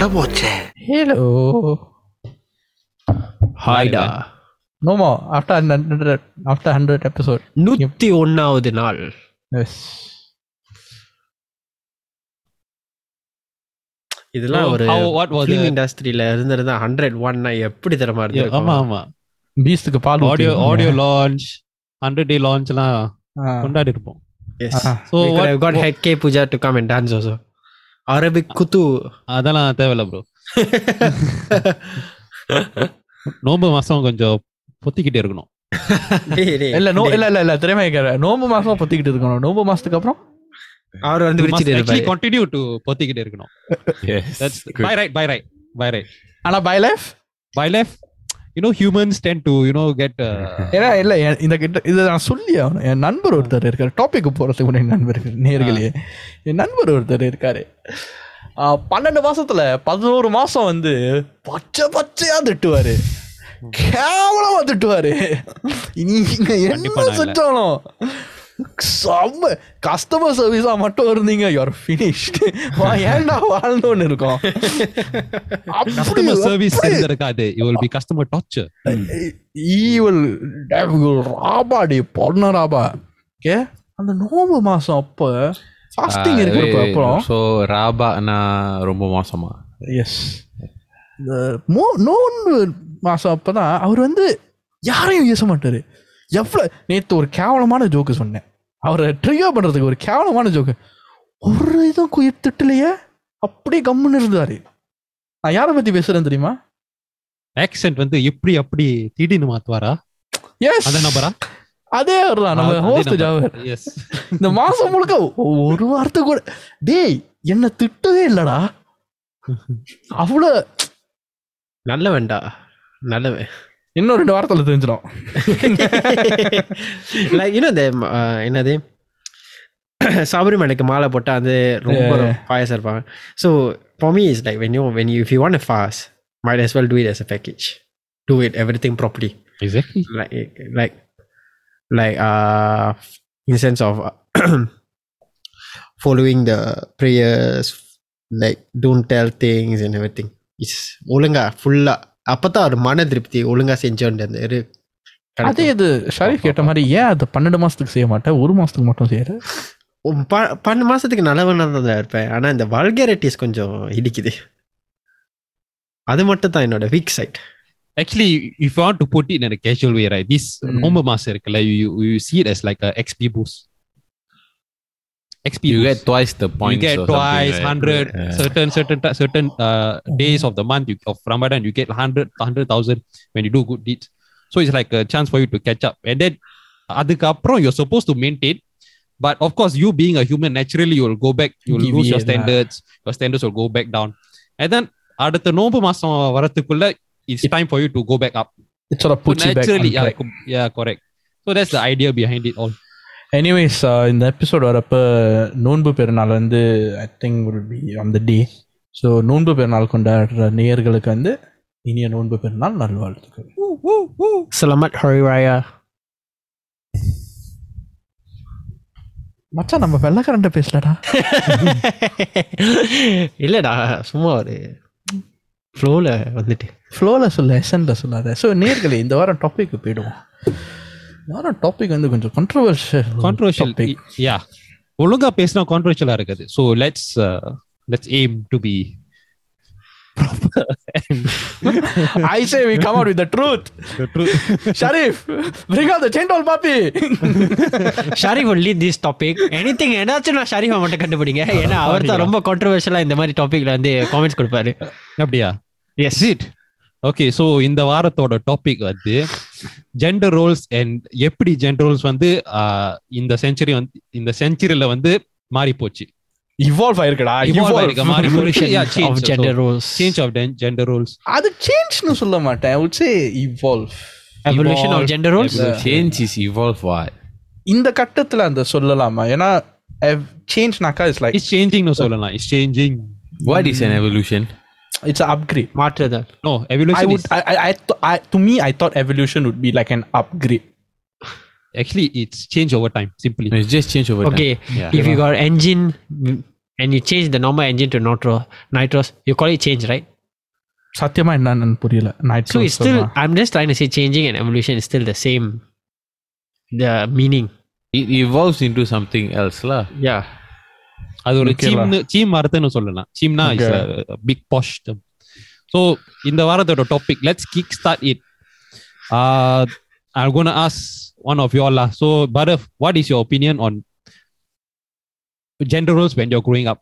அட போச்சே. ஹாய்டா. After 100, after 100 episode. நூத்தி ஒன்னாவது நாள் Yes. இதெல்லாம் So, ஒரு how- what was ஃபிலிம் இண்டஸ்ட்ரியில இருந்திருந்தா ஹண்ட்ரட் ஒன்னா எப்படி தரமா Yeah, ஆமா இருக்கு ஆமா பீஸ்டுக்கு பால் audio. Audio launch hundred day லான்ச்லாம். கொண்டாடி இருப்போம் ஆ. ஸோ காட் ஹெட் K Pooja to come and dance also Arabic Kuthu அதெல்லாம் தேவையில்ல ப்ரோ நோம்பு மாசம் கொஞ்சம் பொத்திக்கிட்டே இருக்கணும். இல்ல நோ. இல்ல இல்ல இல்ல திறமை நோம்பு மாசம் பொத்திக்கிட்டு இருக்கணும். நோம்பு மாசத்துக்கு அப்புறம் அவர் வந்து விரிச்சிட்டு இருப்பாரு. கண்டினியூ டு பொத்திக்கிட்டே இருக்கணும். That's by right by right by right ஆனா by life by life you know humans tend to you know get ஏன்னா இல்ல என் இந்த கிட்ட இதை நான் சொல்லி ஆகணும். என் நண்பர் ஒருத்தர் இருக்காரு. டாபிக் போறதுக்கு முன்னாடி நண்பர் நேர்களே. என் நண்பர் ஒருத்தர் இருக்காரு. பன்னெண்டு மாசத்துல பதினோரு மாசம் வந்து பச்சை பச்சையா திட்டுவாரு. கேவலமா திட்டுவாரு. நீங்க என்ன. செஞ்சாலும் செம்ம கஸ்டமர் சர்வீஸா மட்டும் இருந்தீங்க. யூஆர் ஃபினிஷ்டு ஏன்டா வாழ்ந்தோன்னு இருக்கும். கஸ்டமர் சர்வீஸ் இருக்காது you will be customer torture evil Rafah டி பொண்ண ராபா ஓகே அந்த நோம்பு மாசம் அப்ப ஃபாஸ்டிங் இருக்கிறப்ப அப்புறம்? ஸோ ராபானா ரொம்ப மோசமா? எஸ் மோ நோன்பு மாசம் அப்பதான் அவர் வந்து யாரையும் பேச மாட்டாரு. எவ்வளோ நேற்று ஒரு கேவலமான ஜோக்கு சொன்னேன். அவரை ட்ரிகர் பண்றதுக்கு ஒரு கேவலமான ஜோக்கு ஒரு இதுவும் குயிர் திட்டலையே அப்படியே கம்முன்னு இருந்தாரு. நான் யாரை பத்தி பேசுறேன் தெரியுமா? ஆக்சென்ட் வந்து எப்படி அப்படி திடீர்னு மாத்துவாரா? எஸ் அந்த நபரா அதே அவர்தான் நம்ம ஹோஸ்ட் ஜாவர். எஸ் இந்த மாசம் முழுக்க ஒரு வார்த்தை கூட. டேய் என்ன திட்டவே இல்லடா. அவ்வளோ நல்லவன்டா. நல்லவன். இன்னும் ரெண்டு வாரத்துல தெரிஞ்சிடும் லைக் இன்னும் இந்த uh, என்னது சபரிமலைக்கு மாலை போட்டா அது ரொம்ப பாயசம் இருப்பாங்க so for me is like when you when you if you want fast might as well do it as a package do it everything properly exactly like like like uh in sense of following the prayers like don't tell things and everything it's ஒழுங்கா ஃபுல்லா அப்பதான் ஒரு மன திருப்தி ஒழுங்கா செஞ்சோன்றது. அதே இது ஷரீஃப் கேட்ட மாதிரி ஏன் அது பன்னெண்டு மாசத்துக்கு செய்ய மாட்டேன்? ஒரு மாசத்துக்கு மட்டும் செய்யற பன்னெண்டு மாசத்துக்கு நல்லவனா தான் இருப்பேன். ஆனா இந்த வால்கேரிட்டிஸ் கொஞ்சம் இடிக்குது. அது மட்டும் தான் என்னோட weak side actually if want to put in casual way right this நோம்பு மாசம் இருக்குல்ல you you see it as like XP boost XP boost. XP you boost. get twice the you points get or something, twice right? hundred Yeah. certain certain ti- certain uh, days of the month you, of Ramadan you get hundred hundred thousand when you do good deeds. So it's like a chance for you to catch up. And then அதுக்கப்புறம் you're supposed to maintain. But of course, you being a human, naturally you will go back, you will lose your Deviate, standards, your standards will go back down. And then அடுத்த நோம்பு மாசம் வரத்துக்குள்ள it's time for you to go back up. It's ஒரு So பூச்சி naturally, yeah, back co- yeah, correct. So that's the idea behind it all. anyways இந்த episode வரப்ப நோன்பு பெருநாள் வந்து I think will be on the day so Nonbu Perunal கொண்டாடுற நேயர்களுக்கு வந்து இனிய நோன்பு பெருநாள் நல்வாழ்த்துக்கள். Hari Raya. மச்சான் நம்ம வெள்ளக்காரன்ட்ட பேசலடா. இல்லடா சும்மா ஒரு ஃப்ளோல வந்துட்டு. ஃப்ளோவில் சொல்ல எசன்ல சொல்லாத. ஸோ நேர்களே இந்த வாரம் டாபிக் போயிடுவோம். வாரம் டாபிக் வந்து கொஞ்சம் கண்ட்ரவர்ஷியல் y- yeah. ஒழுங்கா பேசினா கான்ட்ரவர்ஷியலா இருக்குது. So let's let's aim to be I say we come out with the truth. Sharif, bring out the chendol papi. Sharif will lead this topic. Anything ஏதாச்சும் நான் ஷாரிஃபை மட்டும் கண்டுபிடிங்க. ஏன்னா அவர் தான் ரொம்ப கான்ட்ரவர்ஷியலா இந்த மாதிரி டாபிக்ல வந்து காமெண்ட்ஸ் கொடுப்பாரு. அப்படியா? எஸ் இட் ஓகே ஸோ இந்த வாரத்தோட டாபிக் வந்து ஜெண்டர் ரோல்ஸ் அண்ட் எப்படி ஜெண்டர் ரோல்ஸ் வந்து ஆஹ், இந்த செஞ்சுரி வந்து இந்த செஞ்சுரியில வந்து மாறி போச்சு Evolve ஆயிருக்கடா. Evolve ஆயிருக்கு, மாறி போச்சு. Of gender roles. Change of gender roles அது சேஞ்ச்னு சொல்ல மாட்டேன். I would say evolve. evolution of Evolve. gender roles? Change is evolve what இந்த கட்டத்துல அந்த சொல்லலாமா? ஏன்னா சேஞ்ச்னாக்கா இட்ஸ் லைக் இட்ஸ் சேஞ்சிங்னு சொல்லலாம். It's changing what is an evolution? It's upgrade மாற்றுதல் no I evolution would I, I, I, th- I to me I thought evolution would be like an upgrade. Actually it's change over time simply it's just change over okay time. yeah if you got engine and you change the normal engine to nitro, nitros, you call it change, right? சத்தியமா என்னன்னு புரியல night So it's still, I'm just trying to say changing and evolution is still the same, the meaning. It evolves into something else lah. Yeah. அது ஒரு Okay lah. சீம்னு seam அர்த்தம்னு சொல்லலாம் சீம்னா is big bash so இந்த வாரத்தோட topic let's kick start it I'm gonna ask one of you all lah. So Bharat, what is your opinion on gender roles when you're growing up?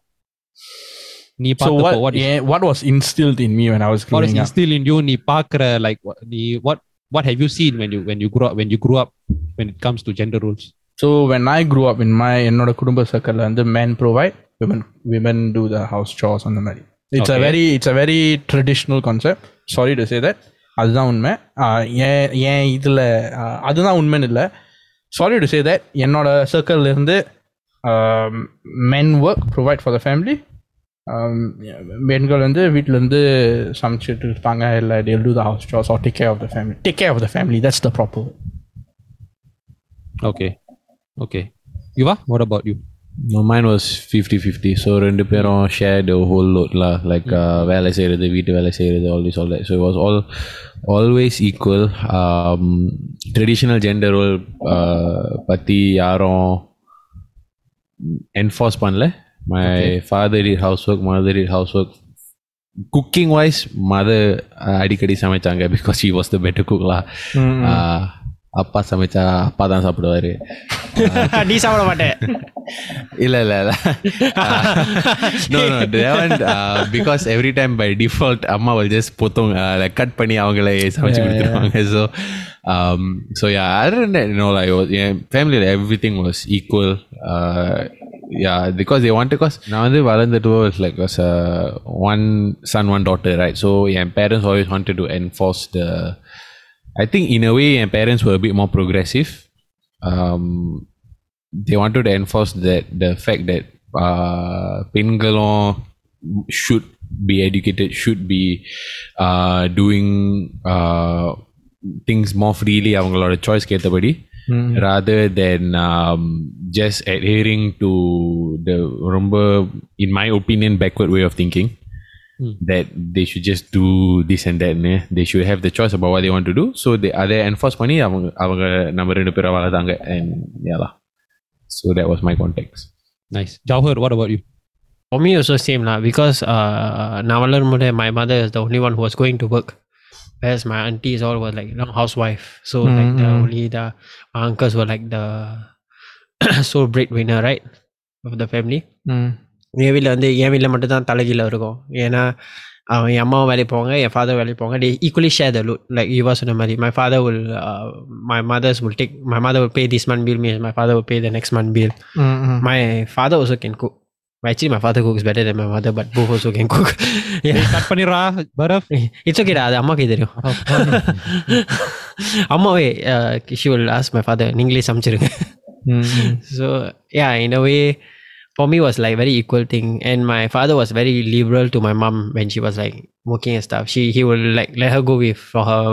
நீ So பார்த்தப்போ what, what is yeah, what was instilled in me when I was what is growing up? instilled in you நீ பார்க்கிற like what- நீ what what have you seen when you when you grew up when you grew up when it comes to gender roles So when I grew up in my என்னோட குடும்ப சர்க்கிளில் வந்து men provide women women do the house chores அந்த மாதிரி. It's a very it's a very traditional concept sorry to say that அதுதான் உண்மை. ஏன் ஏன் இதில் அதுதான் உண்மைன்னு இல்லை. சாரி டு சே தட் என்னோட சர்க்கிள்லேருந்து men work provide for the family பெண்கள் வந்து வீட்டிலேருந்து சமைச்சிட்டு இருப்பாங்க. இல்லை del to the house chores or take care of the family take care of the family that's the proper okay okay Yuva what about you No, mine was 50-50. So ரெண்டு பேரும் share the whole load lah. Like uh, வேலை செய்யறது வீட்டு வேலை செய்யறது all this all that. So it was all always equal. Um, traditional gender role uh, பத்தி யாரும் enforce பண்ணல. My father did housework, mother did housework. Cooking wise, mother uh, அடிக்கடி சமைச்சாங்க because she was the better cook lah. Uh, அப்பா சமைச்சா அப்பா தான் சாப்பிடுவாரு நீ சாப்பிட மாட்டேன் இல்ல இல்ல இல்ல no no that one uh, because every time by default அம்மா will just பொத்தம் uh, like cut பண்ணி அவங்களே சமைச்சு கொடுத்துருவாங்க so um so yeah other than that you know like it was, yeah, family like, everything was equal uh, yeah because they wanted because நான் வந்து வளர்ந்துட்டு was like was a one son one daughter right so N parents always wanted to enforce the I think in a way my parents were a bit more progressive um, they wanted to enforce that the fact that uh, பெண்களும் should be educated should be uh, doing uh, things more freely அவங்களோட சாய்ஸ்க்கு ஏற்றபடி rather than um, just adhering to the ரொம்ப in my opinion backward way of thinking that they should just do this and that னு. they should have the choice about what they want to do so they அதை enforce பண்ணி அவங்க அவங்க நம்ம ரெண்டு பேரும் வளர்த்தாங்க and yeah lah. so that was my context nice Jawhar what about you For me also same lah because uh, நான் வளரும்போது my mother is the only one who was going to work. Whereas my aunties all were like you know, housewife. So like the Mm. only the my uncles were like the sole breadwinner, right? Of the family. என் வீட்டில் வந்து என் வீட்டில் மட்டும்தான் தலைகீழ இருக்கும். ஏன்னா என் அம்மாவும் வேலைக்கு போவாங்க என் ஃபாதர் வேலைக்கு போவாங்க. They equally share the load like Yuva சொன்ன மாதிரி my father will my mothers will take my mother will pay this month bill means my father will pay the next month bill my father also can cook But actually, my father cooks better than my mother, but both also can cook. yeah. Cut பண்ணிடுறா பரஃப் it's okay அது அம்மாவுக்கு தெரியும். Oh, அம்மாவே கிஷ் will as my father நீங்களே சமைச்சிருங்க. So yeah in a way for me was like very equal thing and my father was very liberal to my mom when she was like working and stuff she he will like let her go with for her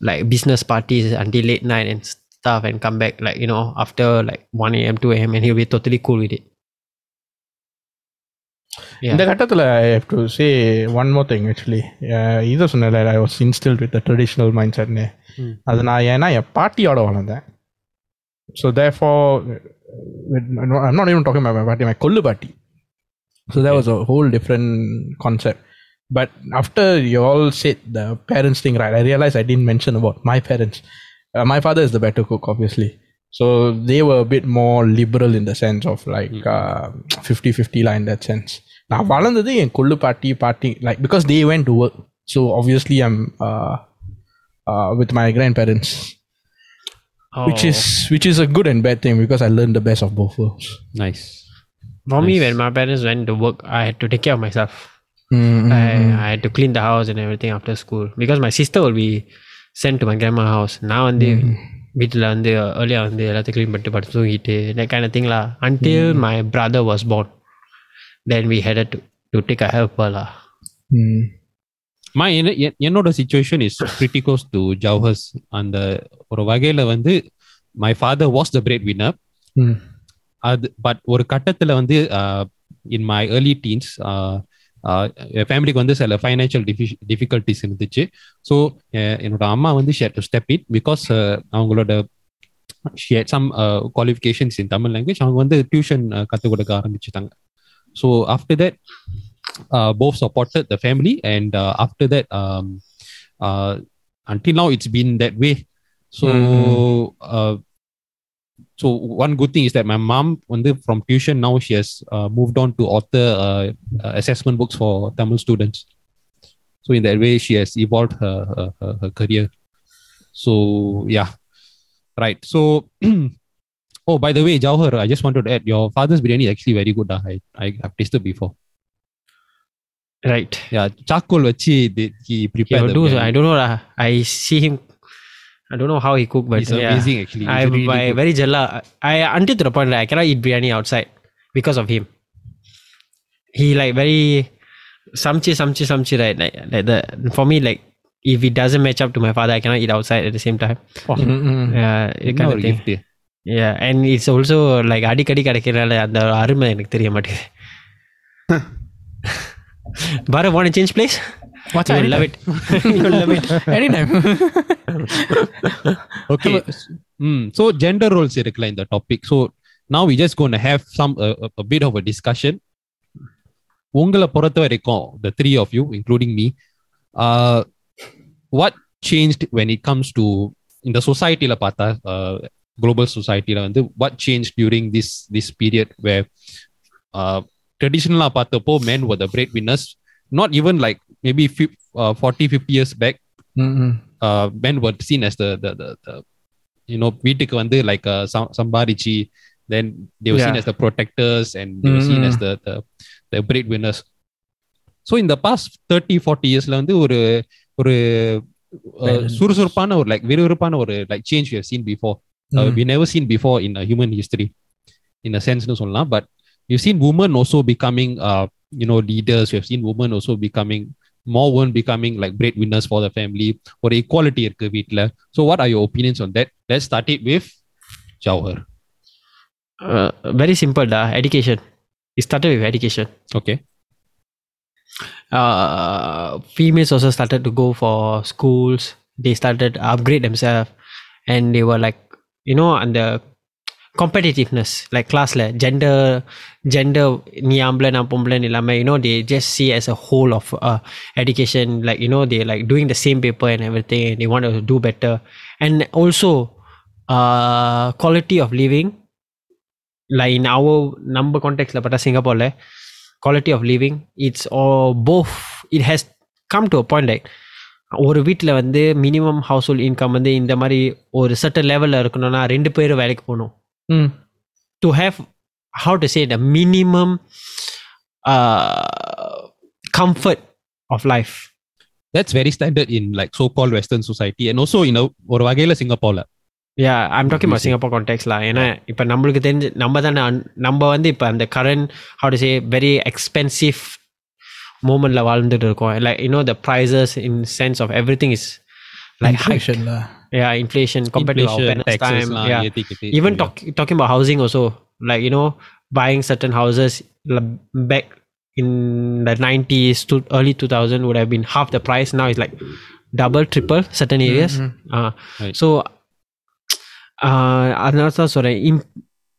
like business parties until late night and stuff and come back like you know after like 1 a.m 2 a.m and he'll be totally cool with it இந்த கட்டத்தில் I have to say one more thing actually இதை சொன்னல I was இன்ஸ்டில் with traditional mind செட்னு Hmm. அது நான் ஏன்னா என் பாட்டியோட வளர்ந்தேன் so there for I'm not even docking my பாட்டி மை கொல்லு பாட்டி so there was a whole different concept but after you all set the parents thing right I realise I tent mention about my parents my father is the better cook, obviously. So they were a bit more liberal in the sense of like uh, 50-50 line in that sense. நான் வளர்ந்தது என் கொள்ளு பாட்டி பாட்டி like because they went to work. So obviously I'm uh, uh, with my grandparents, which Oh. is which is a good and bad thing because I learned the best of both worlds. nice For me, when my parents went to work, I had to take care of myself. Mm, I, I had to clean the house and everything after school because my sister will be sent to my grandma house. நான் வந்து வீட்டில் வந்து earlier வந்து எல்லாத்தையும் clean பண்ணிட்டு படுத்து தூங்கிட்டு that kind of thing lah. Until my brother was born, then we had to to take a helper lah. mm. மா என்ன- என்- என்னோட situation is close to Jauhar's அந்த ஒரு வகையில வந்து my father was the breadwinner Mm. அது but ஒரு கட்டத்துல வந்து in my early teens uh, uh, என் ஃபேமிலிக்கு வந்து சில ஃபைனான்ஷியல் டிஃபி டிஃபிகல்ட்டிஸ் இருந்துச்சு. ஸோ என்னோட அம்மா வந்து டு ஸ்டெப் இட் பிகாஸ் அவங்களோட some qualifications in Tamil language அவங்க வந்து டியூஷன் கற்றுக் கொடுக்க ஆரம்பிச்சுட்டாங்க. So after that uh, both supported the family and uh, after that um, uh, until now it's been that way. So mm. uh, so one good thing is that my mom when from tuition now she has uh, moved on to author uh, uh, assessment books for tamil students. So in that way she has evolved her her, her, career. So yeah. Right. So oh by the way Jauhar, i just wanted to add your father's biryani is actually very good uh, I, I have tasted before. Right. yeah charcoal வச்சு they- he He prepared will the do so. biryani. I don't know. lah. I see him. I don't know how he cook, but It's yeah. amazing actually It's I, really I good. very jella. I until to the point that I cannot eat biryani outside because of him. He like very samchi samchi samchi right like like the for me like if it doesn't match up to my father I cannot eat outside at the same time. Yeah, it என்ன kind ஒரு of thing. gift Yeah, and it's also like அடிக்கடி கிடைக்கிறனால அந்த அருமை எனக்கு தெரிய மாட்டேங்குது Bharat, want to change place? What's You will love it. you will love it. Anytime. okay mm, so gender roles இருக்குல்ல இந்த topic so now we just going to have some uh, a, a bit of a discussion உங்களை பொறுத்த வரைக்கும் the three of you including me uh, what changed when it comes to இந்த சொசைட்டில பார்த்தா uh, global societyல வந்து what changed during this this period where uh, traditional பார்த்தப்போ men were the breadwinners not even like maybe few, uh, 40 50 years back uh, men were seen as the the, the, the you know வீட்டுக்கு வந்து like uh, some- சம்பாரிச்சு then they were seen Yeah. as the protectors and they were seen as Mm. the the, the breadwinners so in the past 30 40 yearsல வந்து ஒரு ஒரு uh, Balance. சுறுசுறுப்பான ஒரு like விறுவிறுப்பான ஒரு like change we have seen before uh, we never seen before in a human history in a sense னு சொல்லலாம் but you've seen women also becoming uh, you know leaders you have seen women also becoming more women becoming like breadwinners for the family ஒரு equality இருக்கு வீட்ல so what are your opinions on that let's start it with Jawhar Uh, very simple, da. Education. It started with education. okay uh, females also started to go for schools. They started to upgrade themselves, and they were like, you know, and the competitiveness, like class la gender, gender நீ ஆம்பளை நான் பொம்பளைன்னு இல்லாம you know they just see as a whole of uh, education like you know they like doing the same paper and everything and they want to do better and also uh, quality of living like in our number context பார்த்தா சிங்கப்பூர்ல quality of living it's all both it has come to a point like ஒரு வீட்டில் வந்து minimum house hold income வந்து இந்த மாதிரி ஒரு certain லெவலில் இருக்கணும்னா ரெண்டு பேரும் வேலைக்கு போகணும் Mm. To have how to say the minimum comfort of life that's very standard in like so-called western society and also in a ஒரு வகையில சிங்கப்பூர்ல yeah I'm talking about Obviously. Singapore கான்டெக்ட்லாம் ஏன்னா இப்போ நம்மளுக்கு தெரிஞ்சு நம்ம தானே அன்- நம்ம வந்து இப்போ அந்த current how to say very expensive மூமெண்ட்டில் வாழ்ந்துட்டு இருக்கோம் like you know the prices in sense of every thing is like high Inflation lah. yeah inflation compared to our Inflation, parents' taxes time lah, yeah ஏத்திக்கிட்டு. even Yeah. talk, talking about housing also like you know buying certain houses l- back in the 90s to early 2000 would have been half the price now it's like double triple certain areas uh, Right. so uh another sorry in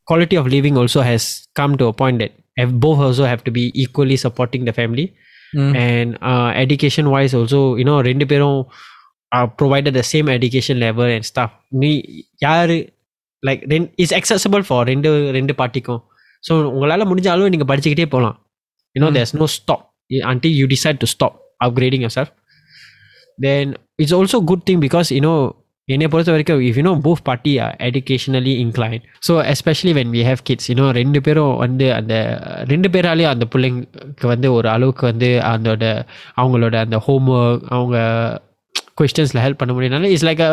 quality of living also has come to a point that have both also have to be equally supporting the family Mm. and uh, education wise also you know ரெண்டு பேரும் are provided the same education level and stuff. நீ யாரு? Like ரென் is accessible for ரெண்டு ரெண்டு பார்ட்டிக்கும் so உங்களால் முடிஞ்ச அளவு நீங்கள் படிச்சுக்கிட்டே போகலாம் you know there's no stop until you decide to stop upgrading your sir then it's also good thing because you know என்னை பொறுத்த வரைக்கும் if you know both party educationally inclined so especially when we have kids இன்னும் ரெண்டு பேரும் வந்து அந்த ரெண்டு பேராலேயும் அந்த பிள்ளைங்களுக்கு வந்து ஒரு அளவுக்கு வந்து அதோட அவங்களோட அந்த ஹோம் ஒர்க் அவங்க கொஸ்டின்ஸில் ஹெல்ப் பண்ண முடியும்னால it's like a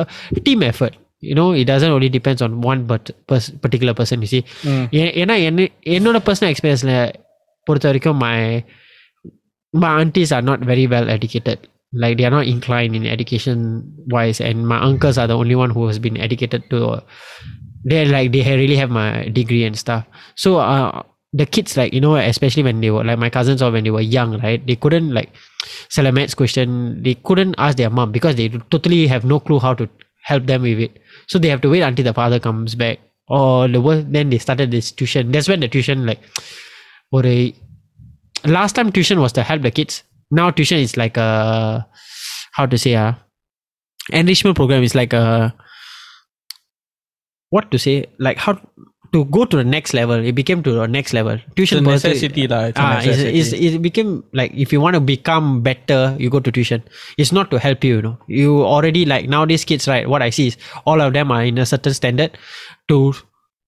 team effort you know it doesn't only depends on one but purse particular person C Mm. ஏன்னா என்ன என்னோட பர்சனல் எக்ஸ்பீரியன்ஸில் பொறுத்த வரைக்கும் my my aunties are not very well educated like they are not inclined in education wise and my uncles are the only one who has been educated to they like they really have my degree and stuff so uh, the kids like you know especially when they were like my cousins or when they were young right they couldn't like sell a maths question. They couldn't ask their mom because they totally have no clue how to help them with it. So they have to wait until the father comes back. Or the worst then they started this tuition. That's when the tuition like or a last time tuition was to help the kids. Now tuition is like a how to say ah enrichment program is like a what to say like how to go to the next level it became to the next level It's a tuition per se- necessity lah. It's a Ah, it's, necessity. it's, it became like if you want to become better, you go to tuition. It's not to help you, you know. You already like nowadays kids, right? What I see is all of them are in a certain standard to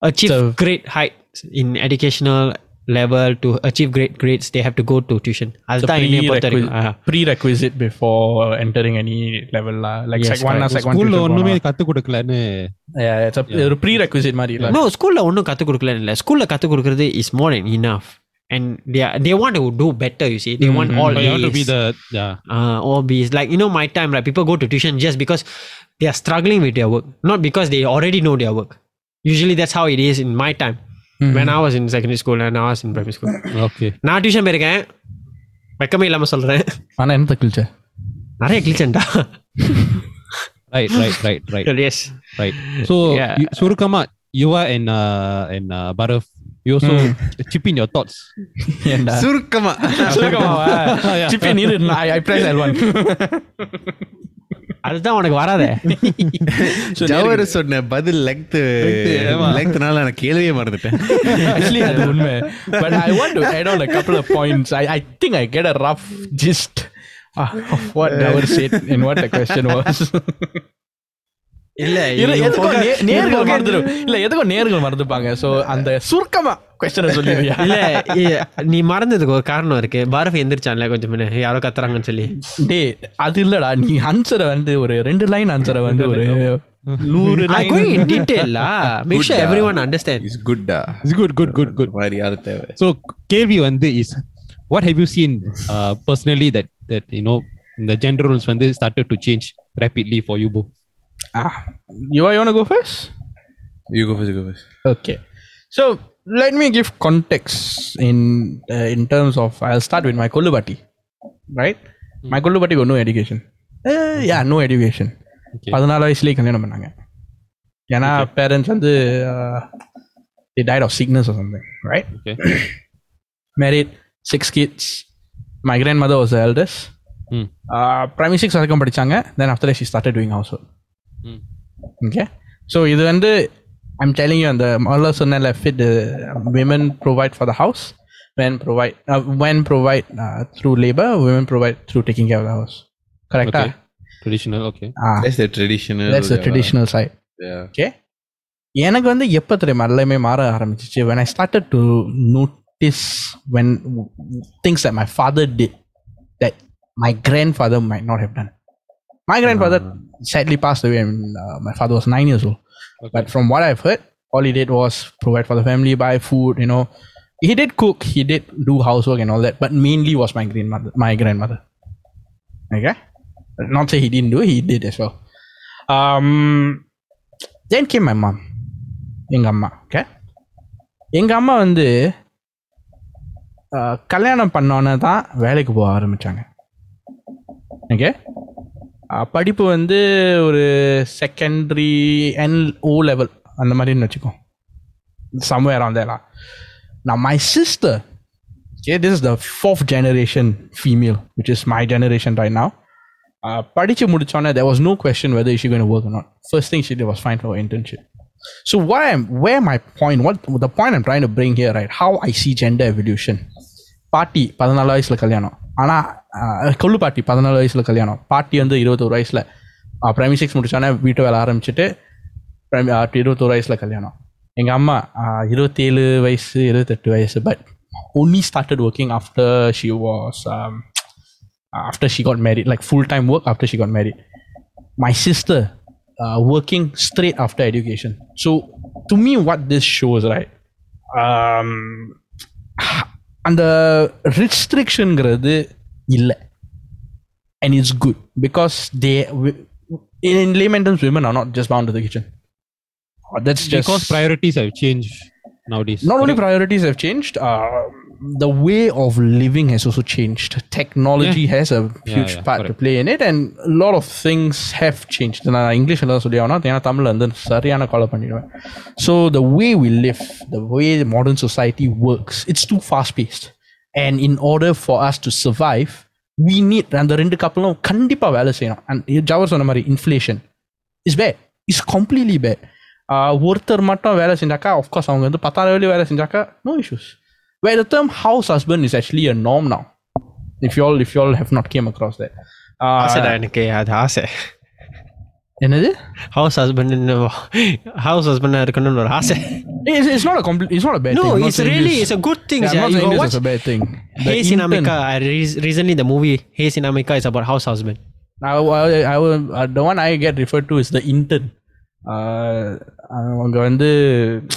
achieve So- great heights in educational level to achieve great grades. They have to go to tuition. It's a அதுதான் என்னைய பொறுத்த prerequisite, வரைக்கும். Ah. prerequisite before entering any level lah. Like Yes, sec one correct. sec one ஸ்கூல்ல tuition ஒண்ணுமே போனா. கத்து கொடுக்கலன்னு Yeah, it's a ஒரு prerequisite மாதிரி இல்ல. No, ஸ்கூல்ல ஒன்றும் கற்றுக் கொடுக்கல இல்லை ஸ்கூல்ல கற்றுக் கொடுக்கறது is more than enough. And they are, they want to do better, you see. They want Mhm. all you have to A's. be the yeah uh, or be like you know my time like people go to tuition just because they are struggling with their work not because they already know their work usually that's how it is in my time Mhm. when i was in secondary school and i was in primary school okay நான் tuition போயிருக்கேன் வெக்கமே இல்லாம சொல்றேன் ஆனா என்ன கிழிச்ச? நிறைய கிழிச்சேன்டா right right right right yes right so Yeah. சுருக்கமா யுவா and uh, and uh, பரஃப் you also chip in your thoughts ஏன்டா? சுருக்கமா சுருக்கமாவா? சிப்பி நீரு I I press L1. அதுதான் உனக்கு வராதே ஜவஹர் சொன்ன பதில் லெங்த் லெங்த்னால நான் கேள்வியே மறந்துட்டேன் Actually, அது உண்மை. But I want to add on a couple of points. I I think I get a rough gist uh, of what Dawar said and what the question was. இல்ல நேர்கள் மறந்துரு இல்ல எதுக்கும் நேர்கள் மறந்துப்பாங்க. சோ அந்த சுருக்கமா கொஸ்டின் சொல்லிடுறியா? இல்ல நீ மறந்ததுக்கு ஒரு காரணம் இருக்கு. பாரஃபி எந்திரிச்சான்ல கொஞ்சம் முன்ன. யாரோ கத்துறாங்கன்னு சொல்லி. டே அது இல்லடா. நீ ஆன்சரை வந்து ஒரு ரெண்டு லைன் ஆன்சரை வந்து ஒரு நூறு everyone understand is Gutta is good good good good மாதிரி அது தேவை. ஸோ வந்து is what how you seen personally that you know இந்த ஜென்ரல் ரூல்ஸ் வந்து started to change rapidly for you book Ah, you want to go first? You go first go first Okay. So let me give context in uh, in terms of I'll start with my Kolubati. Right? My Kolubati got no education. Uh, yeah, no education. Okay. பதினாலு வயசுலேயே கல்யாணம் பண்ணாங்க ஏன்னா parents வந்து தி died of sickness or something right okay married six kids my grand mother was eldest Hmm. Primary six வரைக்கும் படிச்சாங்க then after she started doing house Hmm. Okay so இது வந்து ஐம் டெலிங் யூ அந்த முதல்ல சொன்னல fit women provide for the house when provide when provide through labour women provide through taking care of the house கரெக்டா okay traditional okay that's the traditional that's the traditional side okay எனக்கு வந்து எப்போ தெரியுமா எல்லாமே மாற ஆரம்பிச்சிச்சு when I started to notice when things that my father did that my grandfather might not have done. My grandfather sadly passed away when uh, my father was nine years old. But from what I've heard, all he did was provide for the family, buy food, you know. He did cook, he did do housework and all that, but mainly was my grandmother. My grandmother. Okay, not say he didn't do, it, he did as well. Um, then came my mom எங்க அம்மா okay எங்க அம்மா வந்து அஹ், கல்யாணம் பண்ணோன்னே தான் வேலைக்கு போக ஆரம்பிச்சாங்க ஓகே படிப்பு வந்து ஒரு செகண்டரி அண்ட் ஓ லெவல் அந்த மாதிரின்னு வச்சுக்கோ சம்வேர் ஆன் தேலாம் நான் my sister okay this is the fourth generation female which is my generation right now uh, படிச்சு முடிச்சோன்னே there was no question whether is she going to work or not first thing she did was find for an internship so what I'm where my point what the point I'm trying to bring here right how I see gender evolution பாட்டி பதினாலு வயசுல கல்யாணம் ஆனா அஹ், கொள்ளு பாட்டி பதினாலு வயசில் கல்யாணம். பாட்டி வந்து இருபத்தோரு வயசில். ப்ரைமரி சிக்ஸ் முடிச்சோன்னே வீட்டு வேலை ஆரம்பிச்சுட்டு ப்ரைமரி இருபத்தோரு வயசில் கல்யாணம். எங்கள் அம்மா இருபத்தேழு வயசு இருபத்தெட்டு வயசு but only started working after she was after she got married like full time work after she got married my sister working straight after education so to me what this shows right அந்த ரெஸ்ட்ரிக்ஷனுங்கிறது இல்லை and it's good because they wi- in, in layman terms women are not just bound to the kitchen Oh, that's just because priorities have changed nowadays. not only priorities have changed uh, the way of living has also changed technology has a huge yeah, part to correct. play in it and a lot of things have changed நான் இங்கிலீஷில் தான் சொல்லி ஆகணும் ஏன்னா தமிழில் வந்து சரியான காலை பண்ணிடுவேன் so the way we live the way the modern society works it's too fast paced and in order for us to survive we need அந்த ரெண்டு கப்பலும் கண்டிப்பாக வேலை செய்யணும் and ஜவர் சொன்ன மாதிரி inflation is bad is completely bad ஒருத்தர் மட்டும் வேலை செஞ்சாக்கா ஆஃப்கோர்ஸ் அவங்க வந்து பத்தாயிரம் வேலை வேலை செஞ்சாக்கா no issues where the term house husband is actually a norm now if you all if you all have not came across that uh, ஆசைடா எனக்கு அது ஆசை என்னது ஹவுஸ் ஹஸ்பண்ட் ஹவுஸ் ஹஸ்பண்டா இருக்கணும்னு ஒரு ஆசை it's, it's not a complete it's not a bad no thing I'm not it's saying really this- it's a good thing yeah, I'm not yeah. you saying got this is watch a bad thing The Hey intern- Sinamika I re- recently the movie Hey Sinamika is about house husband I, I, I will, uh, the one I get referred to is the intern uh, அவங்க வந்து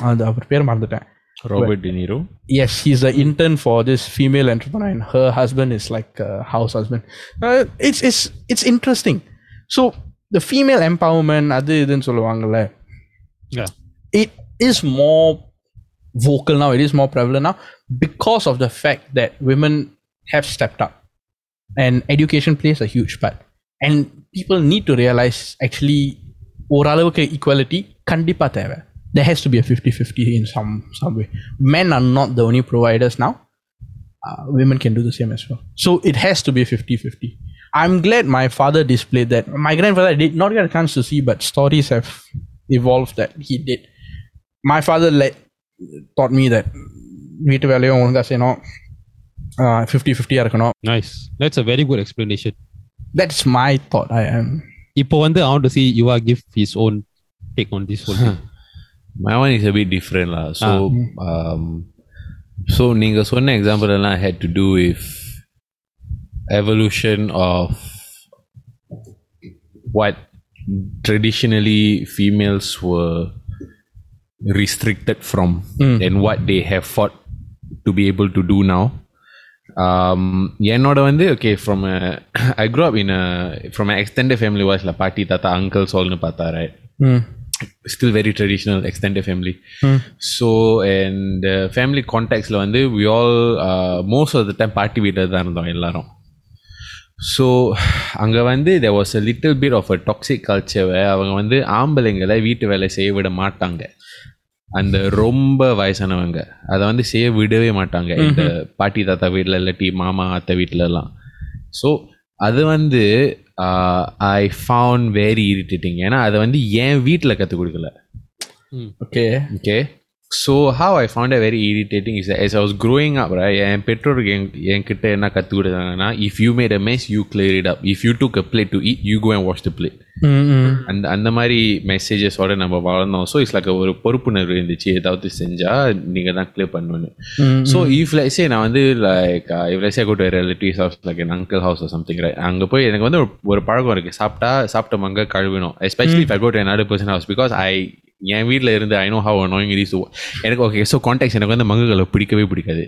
அது அவர் பேர் மறந்துட்டேன் Robert De Niro yes he's the intern for this female entrepreneur and her husband is like a house husband uh, it's it's it's interesting so the female empowerment அது இதுன்னு சொல்லுவாங்கல்ல Yeah. it is more vocal now it is more prevalent now because of the fact that women have stepped up and education plays a huge part and people need to realize actually ஓரளவுக்கு equality கண்டிப்பா தேவை there has to be a 50-50 in some some way men are not the only providers now uh, women can do the same as well so it has to be 50-50 i'm glad my father displayed that my grandfather did not get a chance to see but stories have evolved that he did my father let, taught me that வீட்டு வேலையும் ஒழுங்கா செய்யணும் fifty ஃபிஃப்டியாக இருக்கணும் Nice. That's a very good explanation. that's my thought I am இப்போ வந்து I want to see Yuva give his own take on this whole thing. My one is a bit different lah. So, um, so நீங்க சொன்ன example எல்லாம் had to do with evolution of what traditionally females were restricted from and what they have fought to be able to do now. Um, என்னோட வந்து okay from a, I grew up in a from an extended family wise la பாட்டி தாத்தா uncles allனு பார்த்தா right mm. still very traditional extended family so and uh, family context ல வந்து we all uh, most of the time பாட்டி வீட்டில் தான் இருந்தோம் எல்லாரும் ஸோ அங்கே வந்து there was a little bit of a toxic culture where அவங்க வந்து ஆம்பளைங்களை வீட்டு வேலை செய்ய விட மாட்டாங்க. அந்த ரொம்ப வயசானவங்க. அதை வந்து செய்ய விடவே மாட்டாங்க. இந்த பாட்டி தாத்தா வீட்டில் இல்லாட்டி மாமா அத்தை வீட்டில எல்லாம். ஸோ அது வந்து ஐ ஃபவுண்ட் வெரி இரிட்டேட்டிங் ஏன்னா அதை வந்து என் வீட்டில் கற்றுக் கொடுக்கல. okay. Okay? So how I found a very irritating is as I was growing up என் பெற்றோருக்கு என் என்கிட்ட என்ன கற்றுக் கொடுத்தாங்கன்னா if you made a mess you clear it up if you took a plate to eat you go and wash the plate அந்த அந்த மாதிரி மெசேஜஸோட நம்ம வளர்ந்தோம். ஸோ இட்ஸ் லைக் ஒரு பொறுப்புணர்வு இருந்துச்சு. ஏதாவது செஞ்சால் நீங்கள் தான் கிளியர் பண்ணணும்னு ஸோ இஃப் லைஸே நான் வந்து like if let's say go relatives house like N uncle house something அங்கே போய் எனக்கு வந்து ஒரு பழக்கம் இருக்குது சாப்பிட்டா சாப்பிட்ட மங்க கழுவினோம் especially if I go to person house because I என் வீட்டில் இருந்து I know have annoying it is to எனக்கு ஓகே ஸோ கான்டாக்ட்ஸ் எனக்கு வந்து மங்குகளை பிடிக்கவே பிடிக்காது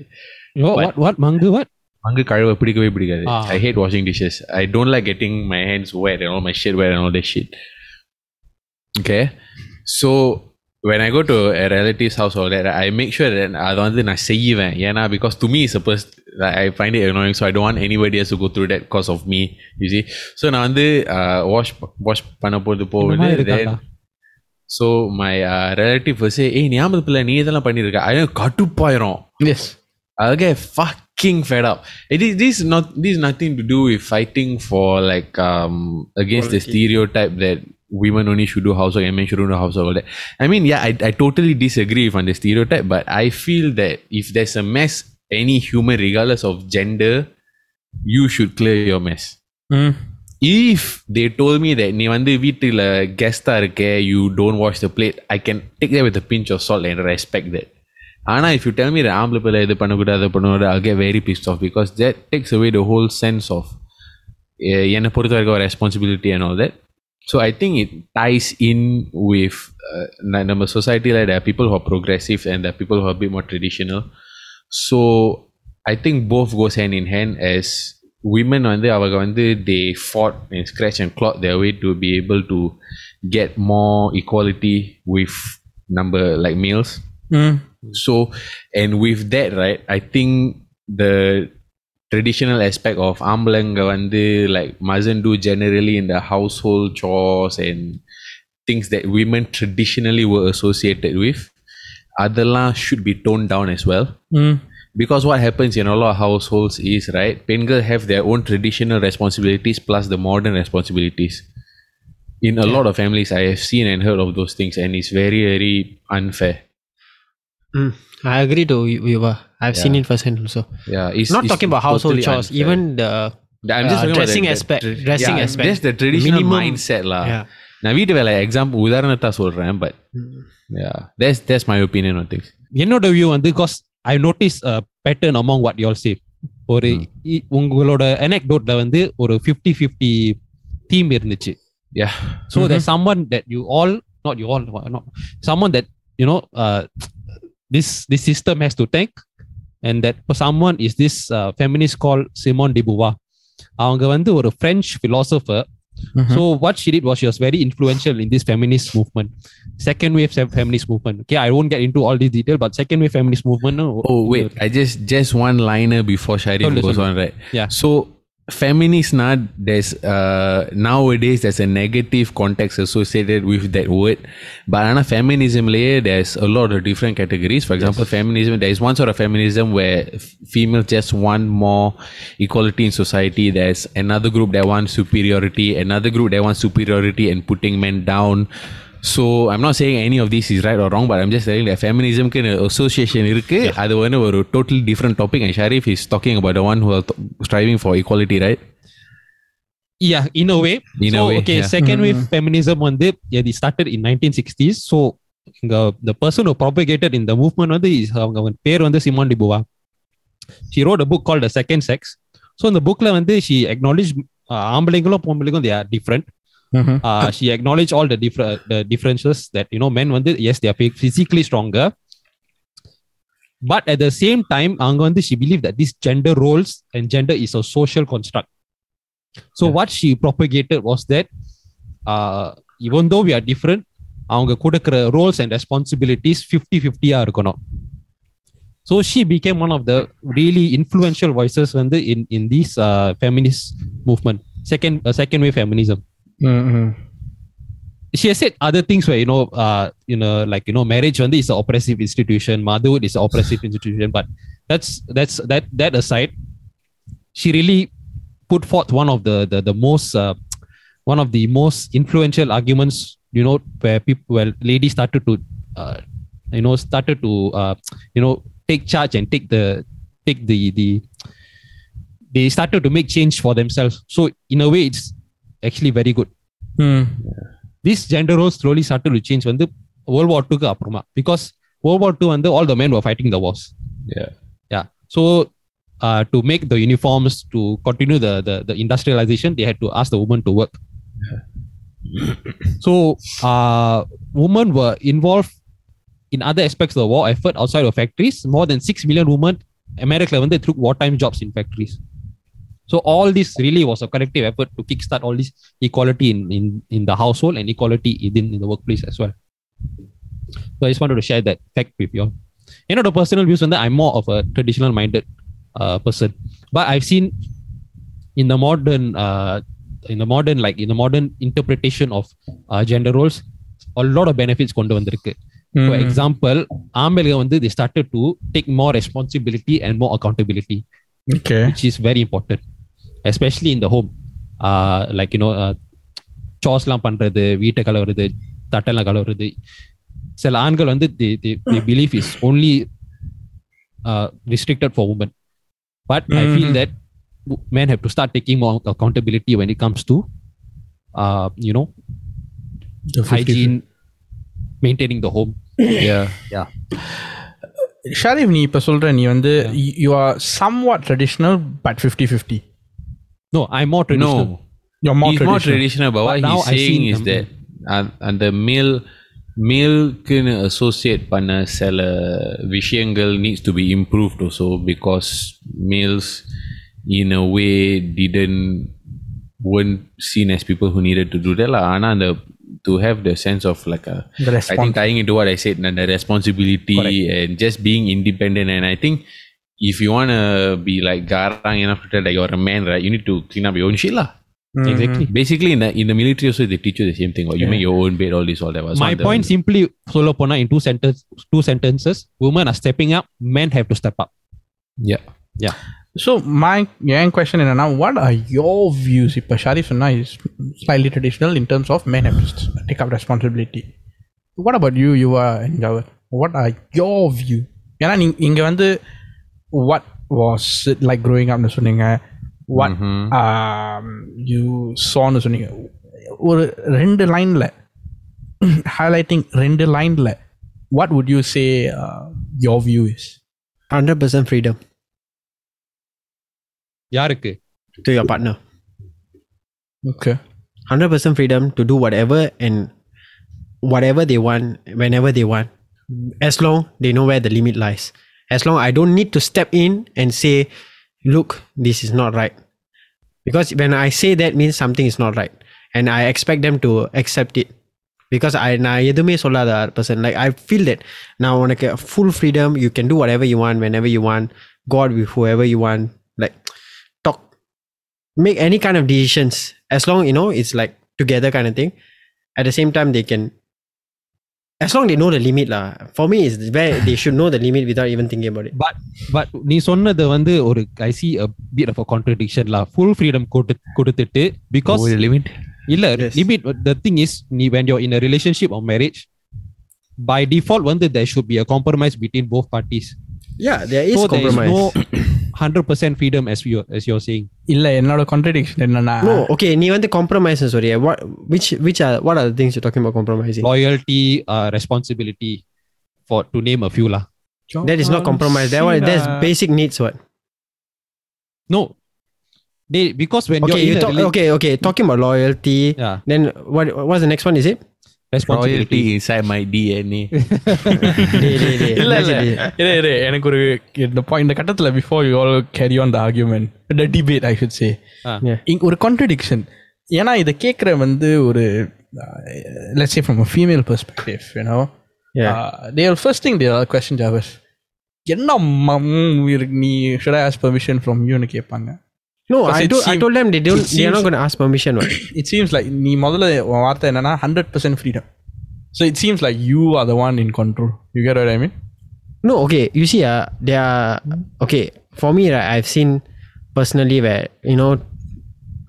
what, what, what? Mangu, what? மங்கு கழுவ பிடிக்கவே பிடிக்காது Ah. I hate washing dishes I don't like getting my hands wet and all my shit wet and all that shit okay so when I go to a relative's house or that I make sure that அதை வந்து நான் செய்வேன் ஏன்னா because to me it's a person I find it annoying so I don't want anybody else to go through that because of me you see so நான் வந்து uh, wash wash பண்ண போது இந்த போகுது மாதிரி then இருக்காடா. so my uh, relative will say ஏய் ஞாபகத்து பிள்ளை நீ இதெல்லாம் பண்ணியிருக்க அது கட்டுப்பாயிரும் yes I'll get fucking fed up. It is this is not this is nothing to do with fighting for like um against the stereotype that women only should do housework and men should do housework all that. I mean, yeah, I, I totally disagree with on the stereotype, but I feel that if there's a mess, any human, regardless of gender, you should clear your mess. mm. If they told me that நீ வந்து வீட்டில் கெஸ்டாக இருக்க you don't wash the plate, I can take that with a pinch of salt and respect that. ஆனால் if you tell me that ஆம்பளை பிள்ளை இது பண்ணக்கூடாது அது பண்ணக்கூடாது I'll get very pissed off because that takes away the whole sense of eh, என்னை பொறுத்த வரைக்கும் responsibility and all that. So I think it ties in with uh, ந- நம்ம society-ல there are people who are progressive and there are people who are a bit more traditional. So I think both goes hand in hand as women வந்து அவங்க வந்து they fought and scratch and clawed their way to be able to get more equality with number like males. Mm. So, and with that, right, I think the traditional aspect of ஆம்பளைங்க வந்து like mustn't do generally in the household chores and things that women traditionally were associated with அதெல்லாம் should be toned down as well ம் because what happens in a lot of households is right பெண்கள் have their own traditional responsibilities plus the modern responsibilities in a lot of families i have seen and heard of those things and it's very very unfair Mm. I agree to you. Viva. I've seen it firsthand also. yeah it's Not it's talking about household totally chores, unfair. even the i'm just uh, talking dressing about the, aspect. the, tra- dressing yeah, aspect. just the traditional Minimum- mindset lah Yeah. நான் வீட்டு வேலை example உதாரணத்தா சொல்றேன் but yeah that's that's my opinion on things என்னோட view வந்து because I notice pattern among what you say ஒரு இ- உங்களோட anecdoteல வந்து ஒரு ஃபிஃப்டி ஃபிஃப்டி தீம் இருந்துச்சு yeah So there's someone that you all, not you all, not someone that you know, uh, this this system has to thank, and that for someone is this uh, feminist called Simone de Beauvoir. அவங்க வந்து ஒரு French philosopher. So what she did was she was very influential in this feminist movement, second wave feminist movement. Okay, I won't get into all these detail, but second wave feminist movement. no, Oh wait, I just just one liner before Sharif oh, Sorry, goes on, right? Yeah. So feminist now there's uh nowadays there's a negative context associated with that word. But another feminism layer there's a lot of different categories. For example, feminism there is one sort of feminism where f- females just want more equality in society. There's another group that wants superiority, another group that wants superiority and putting men down. So I'm not saying any of this is right or wrong, but I'm just saying that feminism can association irke. one வந்து a totally different topic, and Sharif is talking about the one who are striving for equality, right? Yeah, in a way. In so, a way. Okay, yeah. second wave mm-hmm. feminism வந்து yeah, they started in 1960s. So the person who propagated in the movement வந்து அவங்க on the Simone de Beauvoir She wrote a book called The Second Sex. So இந்த புக்ல வந்து she acknowledged ஆம்பளைங்களும் பொம்பளைங்களும் they are different. uh, she acknowledged all the different the differences that you know men வந்து yes they are phy- physically stronger but at the same time அவங்க வந்து she believed that these gender roles and gender is a social construct so what she propagated was that uh, even though we are different அவங்க கொடுக்கிற roles and responsibilities 50 50 ஆ இருக்கணும் so she became one of the really influential voices வந்து in in this uh, feminist movement second uh, second Mm-hmm. She has said other things where you know, uh, you know, like you know, marriage only is an oppressive institution, motherhood is an oppressive institution. But that's that's that that aside, she really put forth one of the the, the most uh, one of the most influential arguments. You know, where people, where ladies started to, uh, you know, started to, uh, you know, take charge and take the take the the they started to make change for themselves. So in a way, it's actually very good this gender roles slowly started to change வந்து world war டூக்கு அப்புறமா because world war two வந்து all the man were fighting the wars Yeah. yeah so uh, to make the uniforms to continue the, the the industrialization they had to ask the woman to work so uh women were involved in other aspects of the war effort outside of factories more than 6 million women america when they took so all this really was a collective effort to kickstart all this equality in, in, in the household and equality within in the workplace as well. So I just wanted to share that fact with you all. You know, the personal views on that, I'm more of a traditional minded uh, person. But I've seen in the modern uh, in the modern like in the modern interpretation of uh, gender roles, a lot of benefits கொண்டு வந்திருக்கு. For example, ஆம்பளைங்க வந்து they started to take more responsibility and more accountability. Okay. which is very important especially in the home uh, like you know uh, chores-லாம் பண்றது வீட்டை கழுவுறது தட்டெல்லாம் கழுவுறது சில ஆண்கள் வந்து they, they, they believe is only uh, restricted for women but i feel Mhm. that w- men have to start taking more accountability when it comes to uh, you know hygiene maintaining the home Yeah. Sharif நீ இப்ப சொல்ற நீ வந்து you are somewhat traditional but fifty fifty no i'm more traditional No. You he's more more traditional but what But now he's I saying seen is them. that uh, அந்த மேல் மேல்க்குன்னு associate பண்ண சில விஷயங்கள் needs to be improved also because males in a way didn't weren't seen as people who needed to do that lah ஆனா அந்த to have the sense of like a The I response. think tying into what I said, and the responsibility and just being independent. And I think if you wanna be like garang enough to tell that you're a man, right, you need to clean up your own shit lah. Mhm. Exactly. Basically, in the in the military also they teach you the same thing. Or you make your own bed, all this, all that. So My the- point simply solo pona in two sentence two sentences. Women are stepping up, men have to step up. Yeah. So my N question என்னன்னா what are your views இப்போ ஷாரிஃப் சொன்னா is slightly traditional in terms of men have to s- take up responsibility what about you you are and Jawad what are your view ஏன்னா நீ இங்க வந்து what was it like growing up னு சொன்னீங்க what Mhm. um, you saw னு சொன்னீங்க ஒரு ரெண்டு லைன்ல highlighting ரெண்டு லைன்ல what would you say uh, your view is 100% freedom யாருக்கு to your partner. okay 100% freedom to do whatever and whatever they want whenever they want as long they know where the limit lies as long i don't need to step in and say look this is not right because when i say that means something is not right and i expect them to accept it because I நான் எதுவுமே சொல்லாத person like I feel that now உனக்கு full freedom you can do whatever you want whenever you want go out with whoever you want like talk make any kind of decisions as long you know it's like together kind of thing at the same time they can as long they know the limit lah for me it's where they should know the limit without even thinking about it but நீ சொன்னது வந்து ஒரு ஐ C a bit of a contradiction lah full freedom கொடுத்து கொடுத்துட்டு because Over the limit. இல்ல Yes. limit the thing is நீ when you're in a relationship or marriage by default வந்து there should be a compromise between both parties yeah there is so there is compromise no 100% freedom as you as you're saying இல்ல என்னோட contradiction என்னன்னா no okay நீ வந்து compromise sorry what which which are what are the things you're talking about compromising loyalty uh, responsibility for to name a few lah that is not compromise that one that's basic needs what no they because when okay you're you in a talk, rela- okay okay talking about loyalty yeah then what what's the next one is it responsibility Royalty inside my DNA. Dey, dey, dey. இல்ல இல்ல Imagine dey. இரு இரு எனக்கு ஒரு இந்த point இந்த கட்டத்துல before you all carry on the argument the debate I should say Ah. Yeah. இங்க ஒரு contradiction ஏன்னா இதை கேட்குற வந்து ஒரு let's say from a female perspective you know Yeah. uh, they will first thing they will question Javas என்ன மம் இருக்கு நீ should I ask permission from you னு கேட்பாங்க no Because I it do I seem- told them they don't it they are not seems- going to ask permission what it seems like நீ முதல்ல உன் வார்த்தை என்னன்னா hundred percent freedom so it seems like you are the one in control you gate I mean No, okay. You see, uh, there are okay. For me, right, I've seen personally where you know,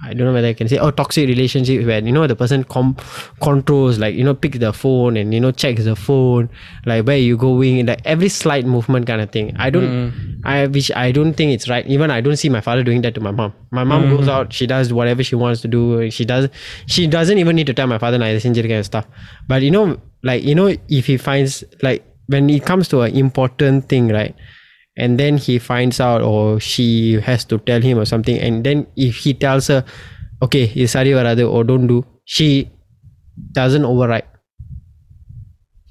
I don't know whether I can say oh toxic relationship where you know the person com- controls like you know picks the phone and you know checks the phone like where you going like every slight movement kind of thing. I don't, mm-hmm. I which I don't think it's right. Even I don't see my father doing that to my mom. My mom mm-hmm. goes out, she does whatever she wants to do. She does, she doesn't even need to tell my father like this kind of stuff. But you know, like you know, if he finds like when it comes to an important thing, right? and then he finds out or she has to tell him or something. And then if he tells her okay it's sorry or other or don't do she doesn't override.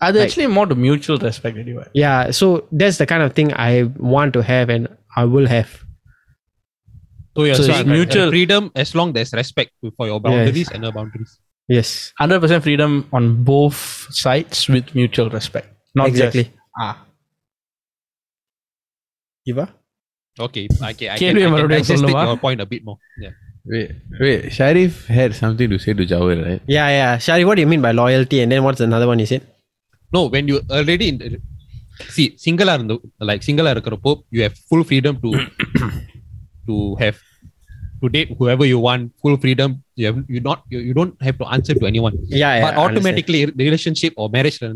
Are like, actually more to mutual respect anyway. Yeah so that's the kind of thing i want to have and i will have. So yeah so, so mutual right. freedom as long there's respect for your boundaries yes. and her boundaries. Yes. 100% freedom on both sides with mutual respect. Not exactly. just, ah Eva? Okay, okay. I can, can, I can your point a bit more. Yeah. Wait, wait. Sharif had something to say to Jawel, right? Yeah, yeah. Sharif, what do you mean by loyalty? And then what's another one you said? No, when you already in, see single are like single are you have full freedom to to have to date whoever you want, full freedom. You have, you not you, you don't have to answer to anyone. Yeah, But automatically, automatically, relationship or marriage, you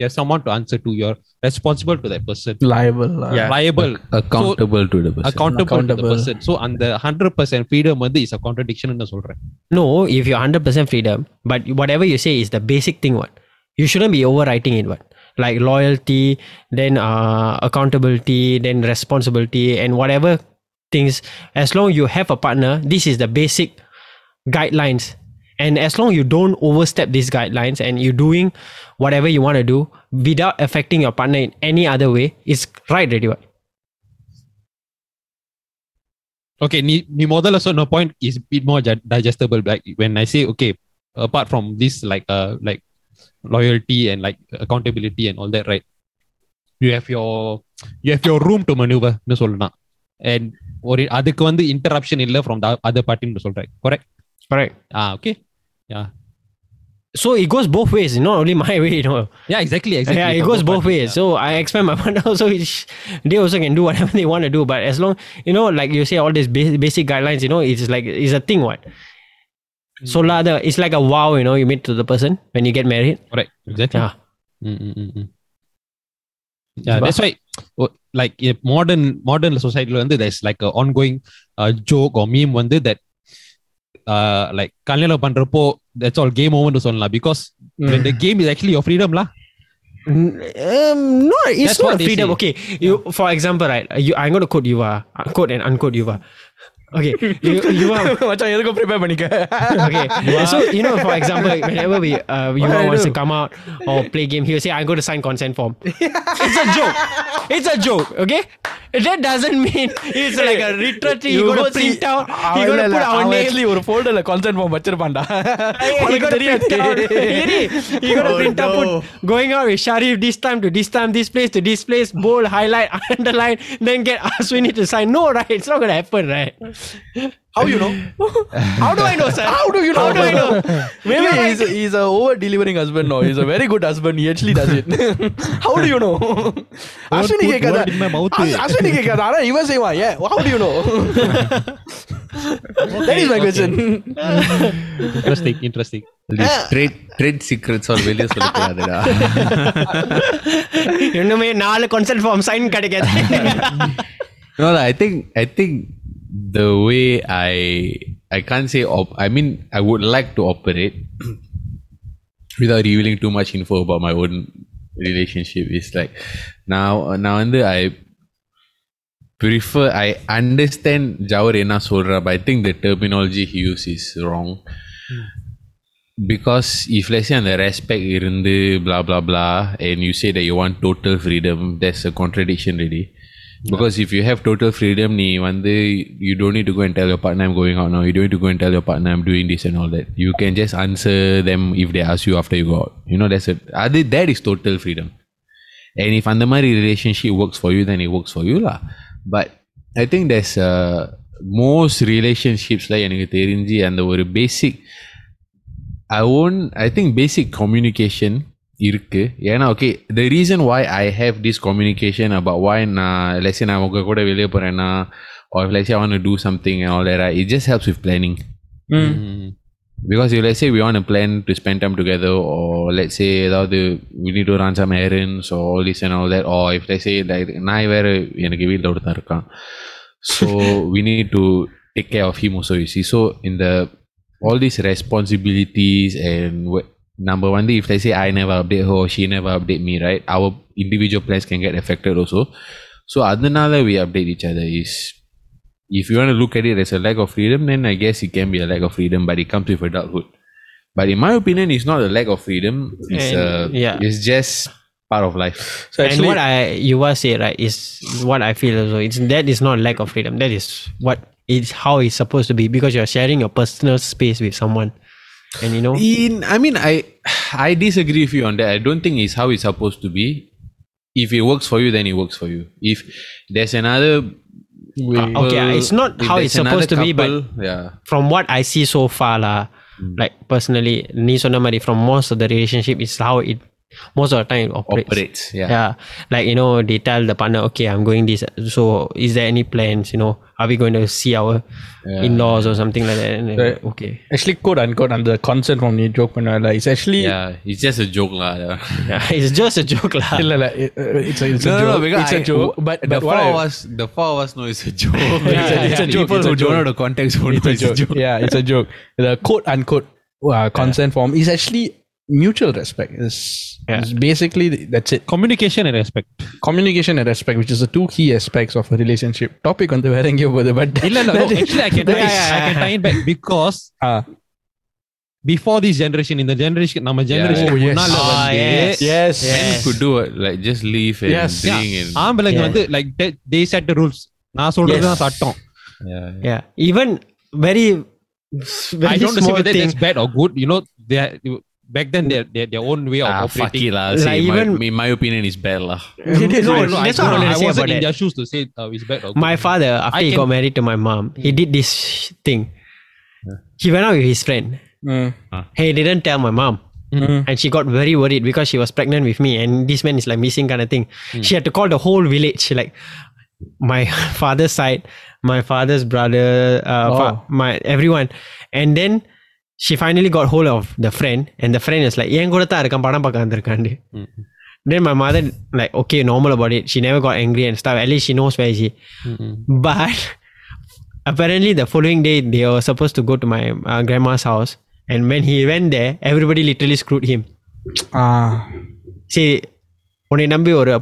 have someone to answer to. You're responsible to that person. Liable. Uh, yeah. Liable. Accountable so, to the person. Accountable, accountable, to the person. So and the hundred percent freedom is a contradiction in the soul. No, if you're hundred percent freedom, but whatever you say is the basic thing. What you shouldn't be overwriting it. What like loyalty, then uh, accountability, then responsibility, and whatever things. As long you have a partner, this is the basic guidelines. And as long you don't overstep these guidelines and you're doing whatever you want to do without affecting your partner in any other way, it's right, right Okay, new model also no point is a bit more digestible. Like when I say okay, apart from this like uh like loyalty and like accountability and all that, right? You have your you have your room to maneuver, no solana. And ஒரு அதுக்கு வந்து interruption இல்ல from the other party சொல்றேன் correct Correct. ah okay So it goes both ways, not only my way, you know. yeah exactly exactly yeah, it For goes both parties, ways. yeah. So I expect my partner also, is- they also can do whatever they want to do. But as long, you know, like you say, all these ba- basic guidelines, you know, it's like, it's a thing, what? So la, the, it's like a wow, you know, you meet to the person when you get married. correct exactly Yeah. Mm, mm, mm, mm. Yeah, that's why, oh, like in modern modern society, வந்து there's like a ongoing uh, joke or meme வந்து that uh, like கல்யாணம் பண்றப்போ that's all game over னு சொல்லலாம் because when the game is actually your freedom lah. Um, no, it's That's what not they freedom. say. Okay, you for example, right? You, I'm going to quote you, uh, quote and unquote you, uh. Okay, you, you are மச்சான் எதுக்கும் prepare பண்ணிக்க okay. so you know, for example, whenever we uh, you What I wants do? to come out or play game, he will say, "I'm going to sign consent form." it's a joke. It's a joke. Okay, that doesn't mean it's like a literally you going to print out. You going to put our name. Actually ஒரு ஃபோல்டர்ல consent form வச்சிருப்பான்டா you உனக்கு gotta print out. தெரியாது you gotta Oh, print out, no. put going out with Sharif this time to this time, this place to this place, bold, highlight, underline, then get Aswini to sign. No, right? It's not gonna happen, right? How you know? How do I know, sir? How do you know? How do I know? Maybe You're he's, he's a over delivering husband. No, he's a very good husband. He actually does it. How do you know? Ashwini put கேட்காத word in my mouth. As- Ashwini கேட்காத ஆனா இவன் செய்வான் ஏன் how do you know that is my question Interesting, interesting. Trade trade secrets are வெளியே சொல்லக்கூடாதுடா இன்னுமே நாலு consent form sign கிடைக்காது No, lah, I think I think the way I I can't say op- I mean I would like to operate without revealing too much info about my own relationship is like now now and I prefer I understand Jawarena Solra, but I think the terminology he uses is wrong. Because if let's say on the respect irundu blah blah blah and you say that you want total freedom, there's a contradiction really. because if you have total freedom நீ வந்து you don't need to go and tell your partner I'm going out now you don't need to go and tell your partner I'm doing this and all that you can just answer them if they ask you after you go out you know that's it அது that is total freedom and if அந்த மாதிரி relationship works for you then it works for you lah but I think there's uh, most relationships like எனக்கு தெரிஞ்சு அந்த ஒரு basic I won't I think basic communication இருக்கு ஏன்னா okay the reason why I have this communication about why நான் let's say நான் உங்க கூட வெளியே போறேன்னா or if let's say I want to do something and all that right, it just helps with planning Mm. because if let's say we want to plan to spend time together or let's say ஏதாவது we need to run some errands or all this and all that or if let's say like நான் வேற எனக்கு வீட்டில் ஒருத்தன் இருக்கான் so we need to take care of him also you see so in the all these responsibilities and wh- number one, if let's say I never update her or she never update me, right? Our individual plans can get affected also. So other than that, we update each other is if you want to look at it as a lack of freedom, then I guess it can be a lack of freedom, but it comes with adulthood. But in my opinion, it's not a lack of freedom. It's and, uh, yeah. it's just part of life. So actually, and what I you were saying right is what I feel also. It's that is not lack of freedom. That is what it's how it's supposed to be because you're sharing your personal space with someone. and you know? In i mean i i disagree with you on that. I don't think it's how it's supposed to be. If it works for you then it works for you. If there's another will, uh, okay it's not how it's supposed couple, to be but yeah. from what i see so far lah, mm. like personally ni from most of the relationship is how it most of the time it operates. operates yeah. yeah. Like, you know, they tell the partner, okay, I'm going this. So is there any plans? You know, are we going to see our yeah. in-laws or something like that? And, okay. Actually, quote unquote, under the concept from the joke panala it's actually. Yeah, it's just a joke. La, yeah, it's just a joke. La. Uh, it's a, it's no, a no, joke. No, it's I, a joke. But, but the, four of us, the four of us know it's a joke. yeah, it's, a, it's a joke. People it's a joke. don't know the context who it's know a it's joke. a joke. Yeah, it's a joke. The quote unquote uh, consent form is actually mutual respect. It's, Yeah. it's basically that's it. Communication and respect. Communication and respect, which is the two key aspects of a relationship. Topic வந்து வேற எங்கேயோ போகுது but இல்ல இல்ல no, actually I can tie, I can tie it back because Ah. before this generation in the generation நம்ம generation Oh, yes. முன்னால Ah, வந்து yes. yes, Men could do it, like just leave and Yes. drink and ஆம்பளைங்க Yeah. வந்து like they, they set the rules நான் சொல்றது Yes. தான் சட்டம் yeah. Yeah, even very I don't know whether that's bad or good. You know, they are, back then they they their own way of Ah, fuck it lah. Like See, my, even- in my opinion, is bad lah. No, no, That's don't what. I I say wasn't about in that. their shoes to say uh, it's bad or. My father, after I he can- got married to my mom, he did this thing. He went out with his friend. Mm. He didn't tell my mom. Mm. And she got very worried because she was pregnant with me and this man is like missing kind of thing. She had to call the whole village, like my father's side, my father's brother, uh, fa- Oh. my everyone. And then she finally got hold of the friend and the friend is like, என் கூட தான் இருக்கான் படம் பார்க்க வந்திருக்காண்டு. Then my mother like okay normal about it. She never got angry and stuff. At least she knows where is he. But apparently the following day they were supposed to go to my uh, grandma's house and when he went there everybody literally screwed him Ah. see உன்னை நம்பி ஒரு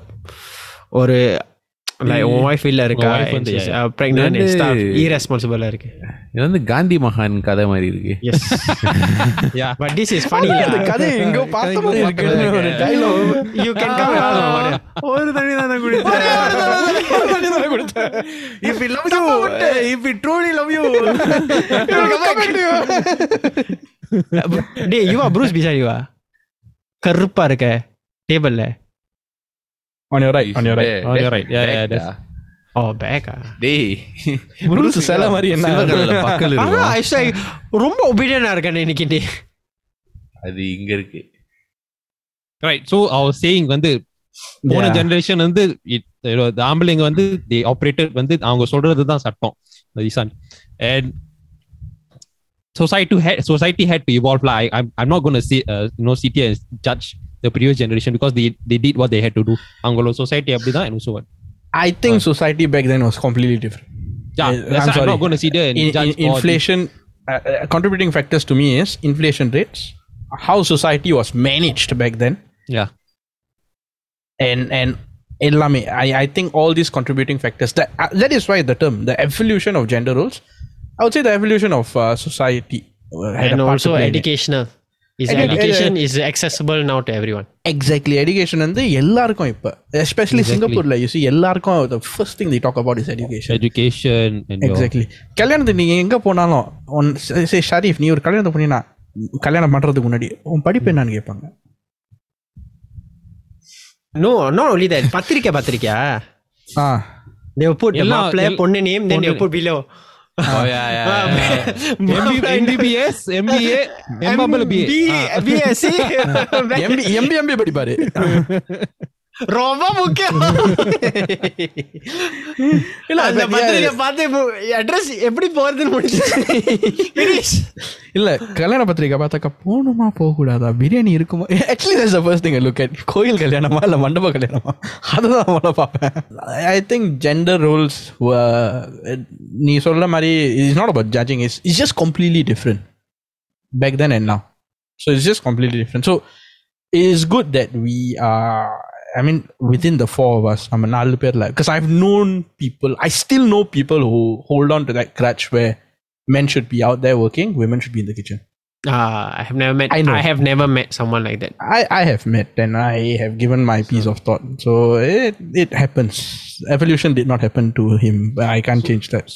ஒரு like உன் wife இல்ல இருக்கா wife and வந்து, she's, yeah, uh, pregnant and வந்து- stuff irresponsible இருக்கு இது வந்து காந்தி மகான் கதை மாதிரி இருக்கு yes yeah. but this is funny அந்த lah கதை எங்கோ பார்த்த மாதிரி இருக்குன்னு ஒரு dialogue. you can come and ask about it. ஒரு தண்ணி தானே குடிச்சேன் if he loves you if he truly love you டேய் you are Bruce beside you ah கருப்பா இருக்க டேபிள்ல On your right, on your right. Oh, you're right. Yeah, yeah, that's- ஓ பேக்கா டேய் Bruce சிலை மாதிரி என்ன? silver colourல பக்கல் ஆனா இருக்கும் I say, ரொம்ப ஒபீடியனா இருக்கேன் இன்னைக்கு நீ அது இங்க இருக்கு Right. So I was saying வந்து போன Yeah. ஜெனரேஷன் வந்து it- you know, the ஆம்பளைங்க வந்து they operated வந்து அவங்க சொல்றது தான் சட்டம் Ishan and society had society had to evolve like I, I'm, I'm not going to say uh, you know sit here and judge the previous generation because they they did what they had to do அவங்களோட society அப்படிதான் and also what I think society back then was completely different. yeah Uh, that's I'm why I'm sorry. not going to sit there and In, judge in, all inflation, uh, uh, contributing factors to me is inflation rates, how society was managed back then, the- yeah and and எல்லாமே I, I think all these contributing factors that uh, that is why the term the evolution of gender roles I would say the evolution of uh, society uh, had and a part also to play in it. educational Is education is accessible now to everyone exactly education வந்து எல்லாருக்கும் இப்போ. Especially சிங்கப்பூர்ல you see எல்லாருக்கும் the first thing the talk about is education education exactly கல்யாணத்துக்கு நீங்க எங்க போனாலும் one சே ஷரீஃப் நீ ஒரு கல்யாணத்தை பண்ணினா கல்யாணம் பண்றதுக்கு முன்னாடி உன் படிப்பு என்னன்னு கேட்பாங்க. நோ நோ ஒன்லி தட் பத்திரிக்கை பத்திரிக்கை. ஆ. தே புட் மாப்ள பொண்ணு name then they put below Oh, yeah, yeah, yeah. MB, MBBS MBA MBA BSc MP MP MP படிப்பாரு ரொம்ப முக்கியம் இல்ல அந்த but பத்திரிக்கை yeah, பார்த்து அட்ரஸ் எப்படி போறதுன்னு முடிச்சு Finish. இல்ல கல்யாண பத்திரிக்கை பார்த்தாக்கா போகணுமா போக கூடாதா பிரியாணி இருக்குமா actually that's the first thing look at கோயில் கல்யாணமா இல்ல மண்டப கல்யாணமா அதுதான் முதல்ல பார்ப்பேன் ஐ திங்க் ஜெண்டர் ரோல்ஸ் நீ சொல்ற மாதிரி it's not about judging is it's just completely different back then and now so it's just completely different so it is good that we are I mean, within the four of us, I'm an bit like because I've known people. I still know people who hold on to that crutch where men should be out there working, women should be in the kitchen. Ah, uh, I have never met. I, know. I have never met someone like that. I, I have met, and I have given my so, piece of thought. So it it happens. Evolution did not happen to him. But I can't so, change that.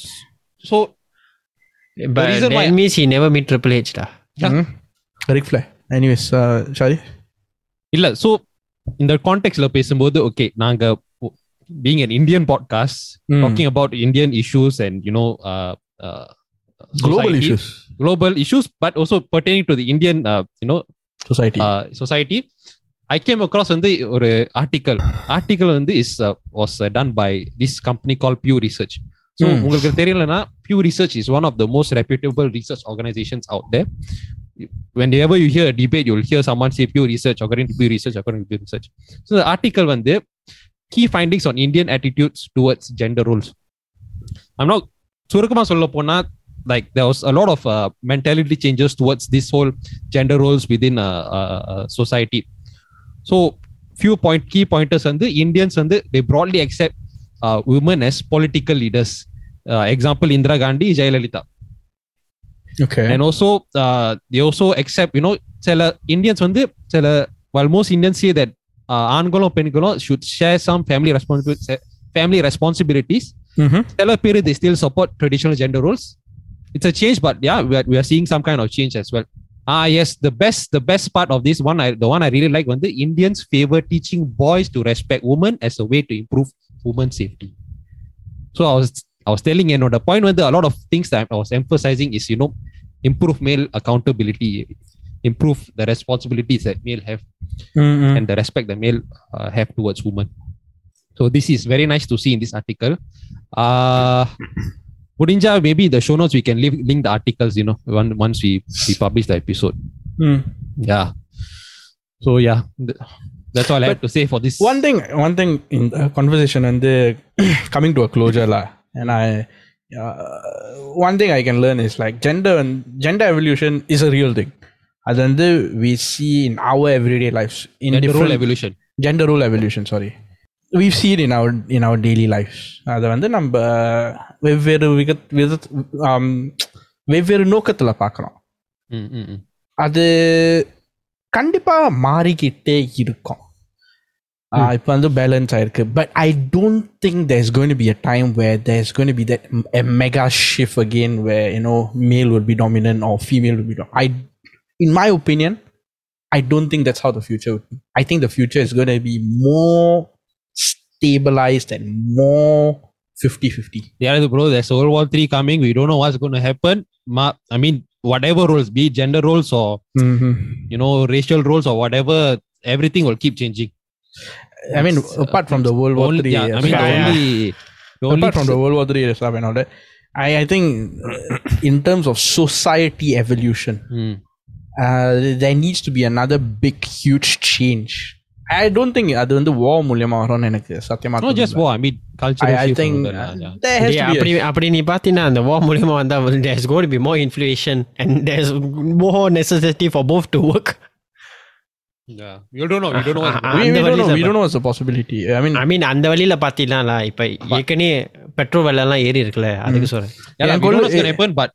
So, but the that why means he never meet Triple H, lah. Yeah. Mm-hmm. Ric Flair. Anyways, uh, Shadi. So இந்த கான்டெக்ட்ல பேசும்போது okay நாங்க being an Indian podcast Mm. Docking about Indian issues and you know global issues global issues but also pertaining to the indian uh, you know society uh, society i came across வந்து ஒரு article article வந்து is was done by this company call Pew research so Hmm. உங்களுக்கு தெரியலனா Pew research is one of the most reputable research organisations out there whenever you hear a debate, you'll hear someone say Pew Research, according to Pew Research, according to Pew Research. So the article one there, key findings on Indian attitudes towards gender roles. I'm not like there was a lot of uh, mentality changes towards this whole gender roles within a, society. So few point key pointers வந்து Indians வந்து they broadly accept uh, women as political leaders. Uh, example Indira Gandhi, Jayalalitha okay and also uh, they also accept you know சில Indians வந்து சில while most Indians say that uh, ஆண்களும் பெண்களும் should share some family responsibility family responsibilities Mhm. சில பேர் they still support traditional gender roles it's a change, but yeah, we are, we are seeing some kind of change as well. Ah, yes, the best the best part of this one, I, the one I really like, when the Indians favor teaching boys to respect women as a way to improve women safety. So I was I was telling you know the point where the, a lot of things that I was emphasizing is you know improve male accountability, improve the responsibilities that male have and the respect that male uh, have towards women. So this is very nice to see in this article. Uh Budinja, maybe the show notes we can leave, link the articles, you know, one, once we, we publish the episode. Yeah. So yeah, th- that's all I have to say for this. one thing one thing in the conversation and the coming to a closure la, and i uh, one thing i can learn is like gender and gender evolution is a real thing அது வந்து we see in our everyday lives in Gender role different evolution. gender role evolution sorry we've seen in our in our daily lives அதை வந்து நம்ம வெவ்வேறு விக வித um, வெவ்வேறு நோக்கத்தில் பார்க்குறோம் Mm, mm, mm. அது கண்டிப்பா மாறிக்கிட்டே இருக்கும் இப்போ வந்து பேலன்ஸ் ஆயிருக்கு but I don't think there is going be a time where there is going be that a mega shift again where you know மேல் will be dominant or female will be I in my opinion I don't think that's how the future would be. I think the future is going to be more stabilized and more 50-50. Yeah, bro, there's World War Three coming. We don't know what's going to happen. Ma- I mean, whatever roles, be it gender roles or you know racial roles or whatever, everything will keep changing. I mean, It's, apart from the World War Only- Three, yeah, I mean, the yeah, yeah. only, the only apart from the World War Three stuff and all that, I, I think uh, in terms of society evolution, Hmm. uh, there needs to be another big, huge change. I don't think அது வந்து war மூலியமா வரும்னு எனக்கு சத்தியமா not just war. I mean, cultural. I, I shift think and all uh, that, yeah. there has டேய், to be அப்படி அப்படி நீ பார்த்தீங்கன்னா அந்த war மூலியமா வந்தா there's going to be more inflation and there's more necessity for both to work Yeah, you don't know. You don't know. What's a, Ah, we, அந்த we don't know வழியில we don't know what's the possibility. I mean, ஐ மீன் அந்த வழியில பார்த்தீங்கன்னா இப்ப ஏற்கனவே petrol விலை எல்லாம் ஏறி இருக்குல்ல அதுக்கு சொல்றேன் yeah, like, Yeah, we don't know what's Golu- gonna happen, but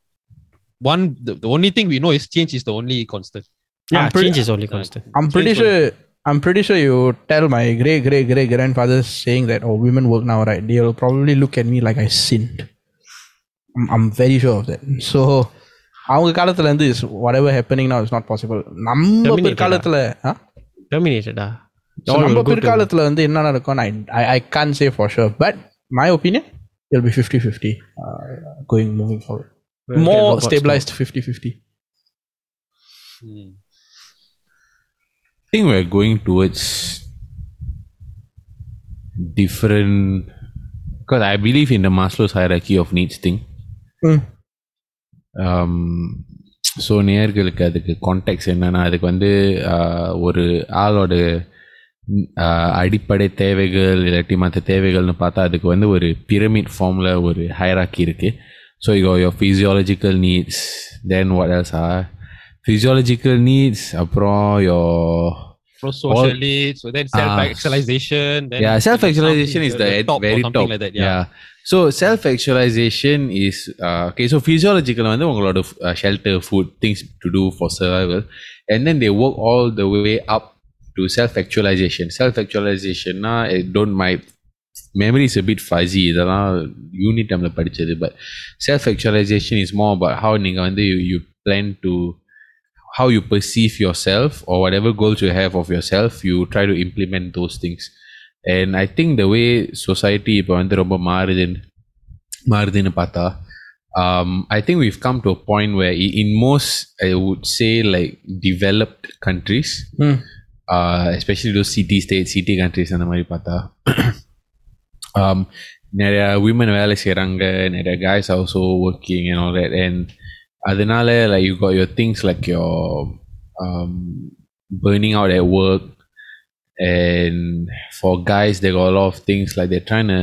one the, the only thing we know is change is the only constant. Yeah, I'm pretty- change is only constant. I'm pretty Change sure I'm pretty sure you tell my great great great grandfather saying that oh women work now right they'll probably look at me like I sinned. I'm, I'm very sure of that. So அவங்க காலத்துல இருந்து is whatever happening now is not possible. நம்ம Terminated பிற்காலத்துல ஆ? Terminated ah. So, நம்ம பிற்காலத்துல வந்து என்ன நடக்கும் I, I I can't say for sure but my opinion it'll be 50-50 uh, going moving forward. We'll get More robots stabilized 50-50. I think we're going towards different because I believe in the Maslow's hierarchy of needs thing. Mm. So நேர்களுக்கு அதுக்கு contact என்னென்னா அதுக்கு வந்து ஒரு ஆளோட அடிப்படை தேவைகள் இல்லாட்டி மற்ற தேவைகள்னு பார்த்தா அதுக்கு வந்து ஒரு பிரமிட் ஃபார்மில் ஒரு ஹைராக்கி இருக்குது so your your physiological needs then what else ah? Physiological needs அப்புறம் your So socially, so then self Ah. actualization. Then yeah self actualization is the, the top very or something top like that. yeah. Yeah. so self actualization is uh, okay so physiological வந்து உங்களோட uh, shelter food things to do for survival and then they work all the way up to self actualization self actualization I don't my memory is a bit fuzzy இதெல்லாம் unit டைம்ல படிச்சது but self actualization is more about how நீங்க வந்து you, you plan to how you perceive yourself or whatever goals you have of yourself you try to implement those things and I think the way society இப்போ வந்து ரொம்ப மாறுதுன்னு மாறுதுன்னு பார்த்தா um, I think we've come to a point where i- in most I would say like developed countries Hmm. uh, especially those city states city countries அந்த மாதிரி பார்த்தா um, நிறைய women வேலை செய்கிறாங்க நிறைய guys are also working and all that and அதனால like you got your things like your um, burning out at work and for guys they got a lot of things like they're trying to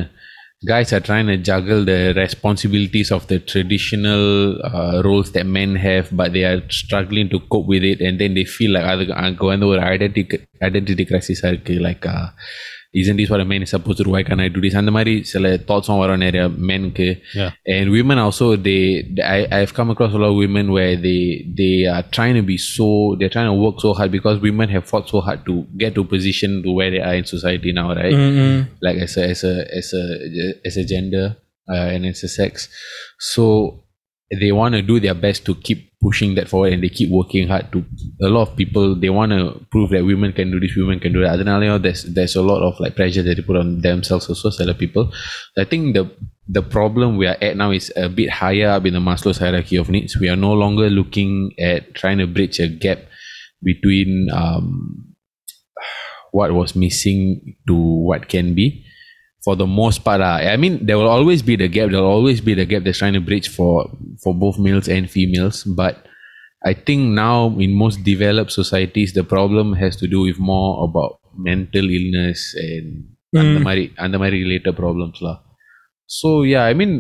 guys are trying to juggle the responsibilities of the traditional uh, roles that men have but they are struggling to cope with it and then they feel like அதுக்கு அங்கே வந்து ஒரு identity identity crisis இருக்கு like uh, isn't this what a man is supposed to do why can't I do this அந்த மாதிரி சில தாட்ஸும் வரும் நிறைய மென்க்கு Yeah. and women also they, they I, I've come across a lot of women where they they are trying to be so they're trying to work so hard because women have fought so hard to get to a position to where they are in society now right like as a as a as a as a gender uh, and as a sex so they want to do their best to keep pushing that forward and they keep working hard to a lot of people they want to prove that women can do this women can do that. know, there's there's a lot of like pressure that they put on themselves also so a lot of people. I think the the problem we are at now is a bit higher up in the maslow's hierarchy of needs. We are no longer looking at trying to bridge a gap between um, what was missing to what can be for the most part. ah. I mean, there will always be the gap. There will always be the gap that's trying to bridge for for both males and females. But I think now in most developed societies, the problem has to do with more about mental illness and அந்த மாதிரி அந்த மாதிரி related problems lah. So yeah, I mean,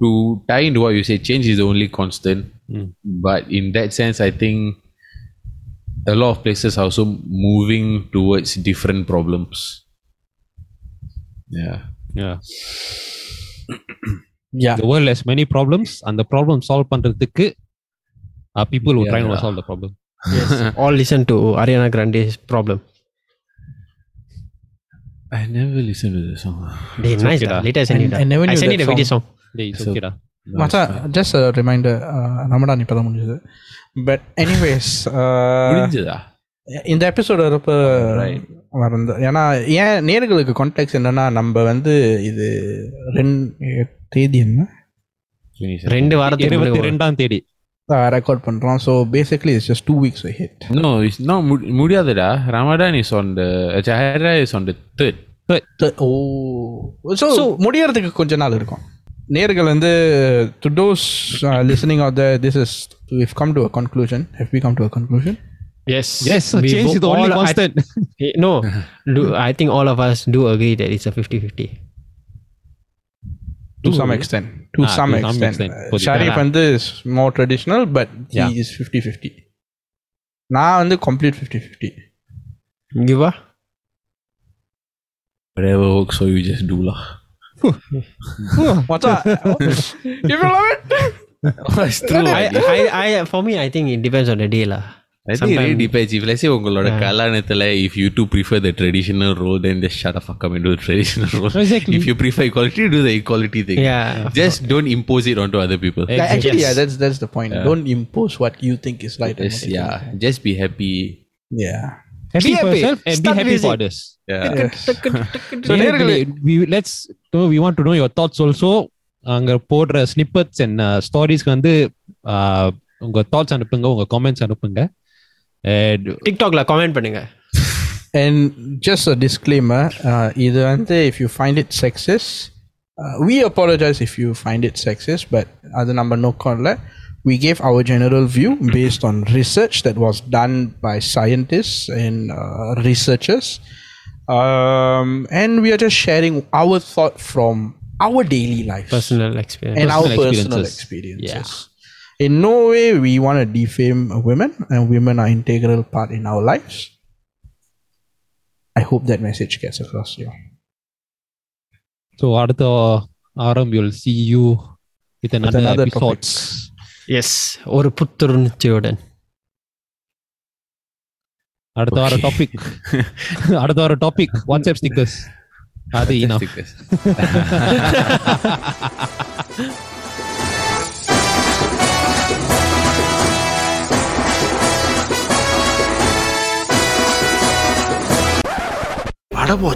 to tie into what you say, change is the only constant. Mm. But in that sense, I think a lot of places are also moving towards different problems. Yeah. Yeah. Yeah. The world has many problems and the problem solve பண்றதுக்கு uh, people who try to Yeah. solve the problem. All listen to Ariana Grande's problem. I never listened to the song. They It's nice okay da. dah. Later I send I- you da. I never I knew send you that the video song. Hey, it's So- okay da. No, மச்சா it's fine. Just reminder Ramadan இப்போ தான் முடிஞ்சது but anyways முடிஞ்சதா இந்த episode வரப்ப. வரந்து ஏன்னா ஏன் நேர்களுக்கு கான்டாக்ட்ஸ் என்னன்னா நம்ம வந்து இது ரெண்டு தேதி என்ன? ரெண்டு வாரத்துக்கு இருபத்தி ரெண்டாம் தேதி. ரெக்கார்ட் பண்ணுறோம் so basically it's just two weeks hit No, it's not mu- முடியாதுடா. Ramadan is on the Jahara is on the third. Oh so முடியறதுக்கு கொஞ்ச நாள் இருக்கும். நேர்கள் வந்து to those listening of the this is if come to a conclusion have we come to a conclusion Yes. Yes, We change is both- the only all- I- constant. Eh, no, do, I think all of us do agree that it's a 50-50. To some extent to Ah, some to some extend extent. புரியுது. ஷரீஃப் வந்து மோர் traditional but Yeah. He is fifty fifty நான் வந்து complete fifty fifty You are? Whatever works for you, just do lah. மச்சான் you will love it It's true. I, I, I, for me, I think it depends on the day lah. I think it really depends. If let's say உங்களோட Yeah. கல்யாணத்துல if you two prefer the traditional role, then just shut the fuck up and do the traditional role. Exactly. If you prefer equality, do the equality thing. Yeah. Just don't impose it onto other people. Exactly. actually yeah Yes. that's that's the point don't impose what you think is right and Just, what you yeah, think is just be happy. right. yeah Happy Be for happy. yourself and be Start happy music. for others. Yeah. So, நேயர்களே, we let's no, we want to know your thoughts also அங்க போடுற snippets and ஸ்டோரிஸ்க்கு வந்து uh, உங்க thoughts அனுப்புங்க உங்க comments அனுப்புங்க And TikTok la comment பண்ணுங்க. And just a disclaimer, uh, இது வந்து if you find it sexist, uh, we apologize if you find it sexist, but அது நம்ம நோக்கம் இல்லை. We gave our general view based on research that was done by scientists and uh, researchers. Um, and we are just sharing our thought from our daily lives Personal experience. and our Personal personal experiences. experiences. In no way we want to defame women, and women are integral part in our lives. I hope that message gets across to you. so அடுத்த ஆரம் you'll see you with another, another episodes. Yes. ஒரு புத்துணர்ச்சியுடன். அடுத்த வார topic அடுத்த வார topic WhatsApp stickers அது enough. Stickers. आड़ वो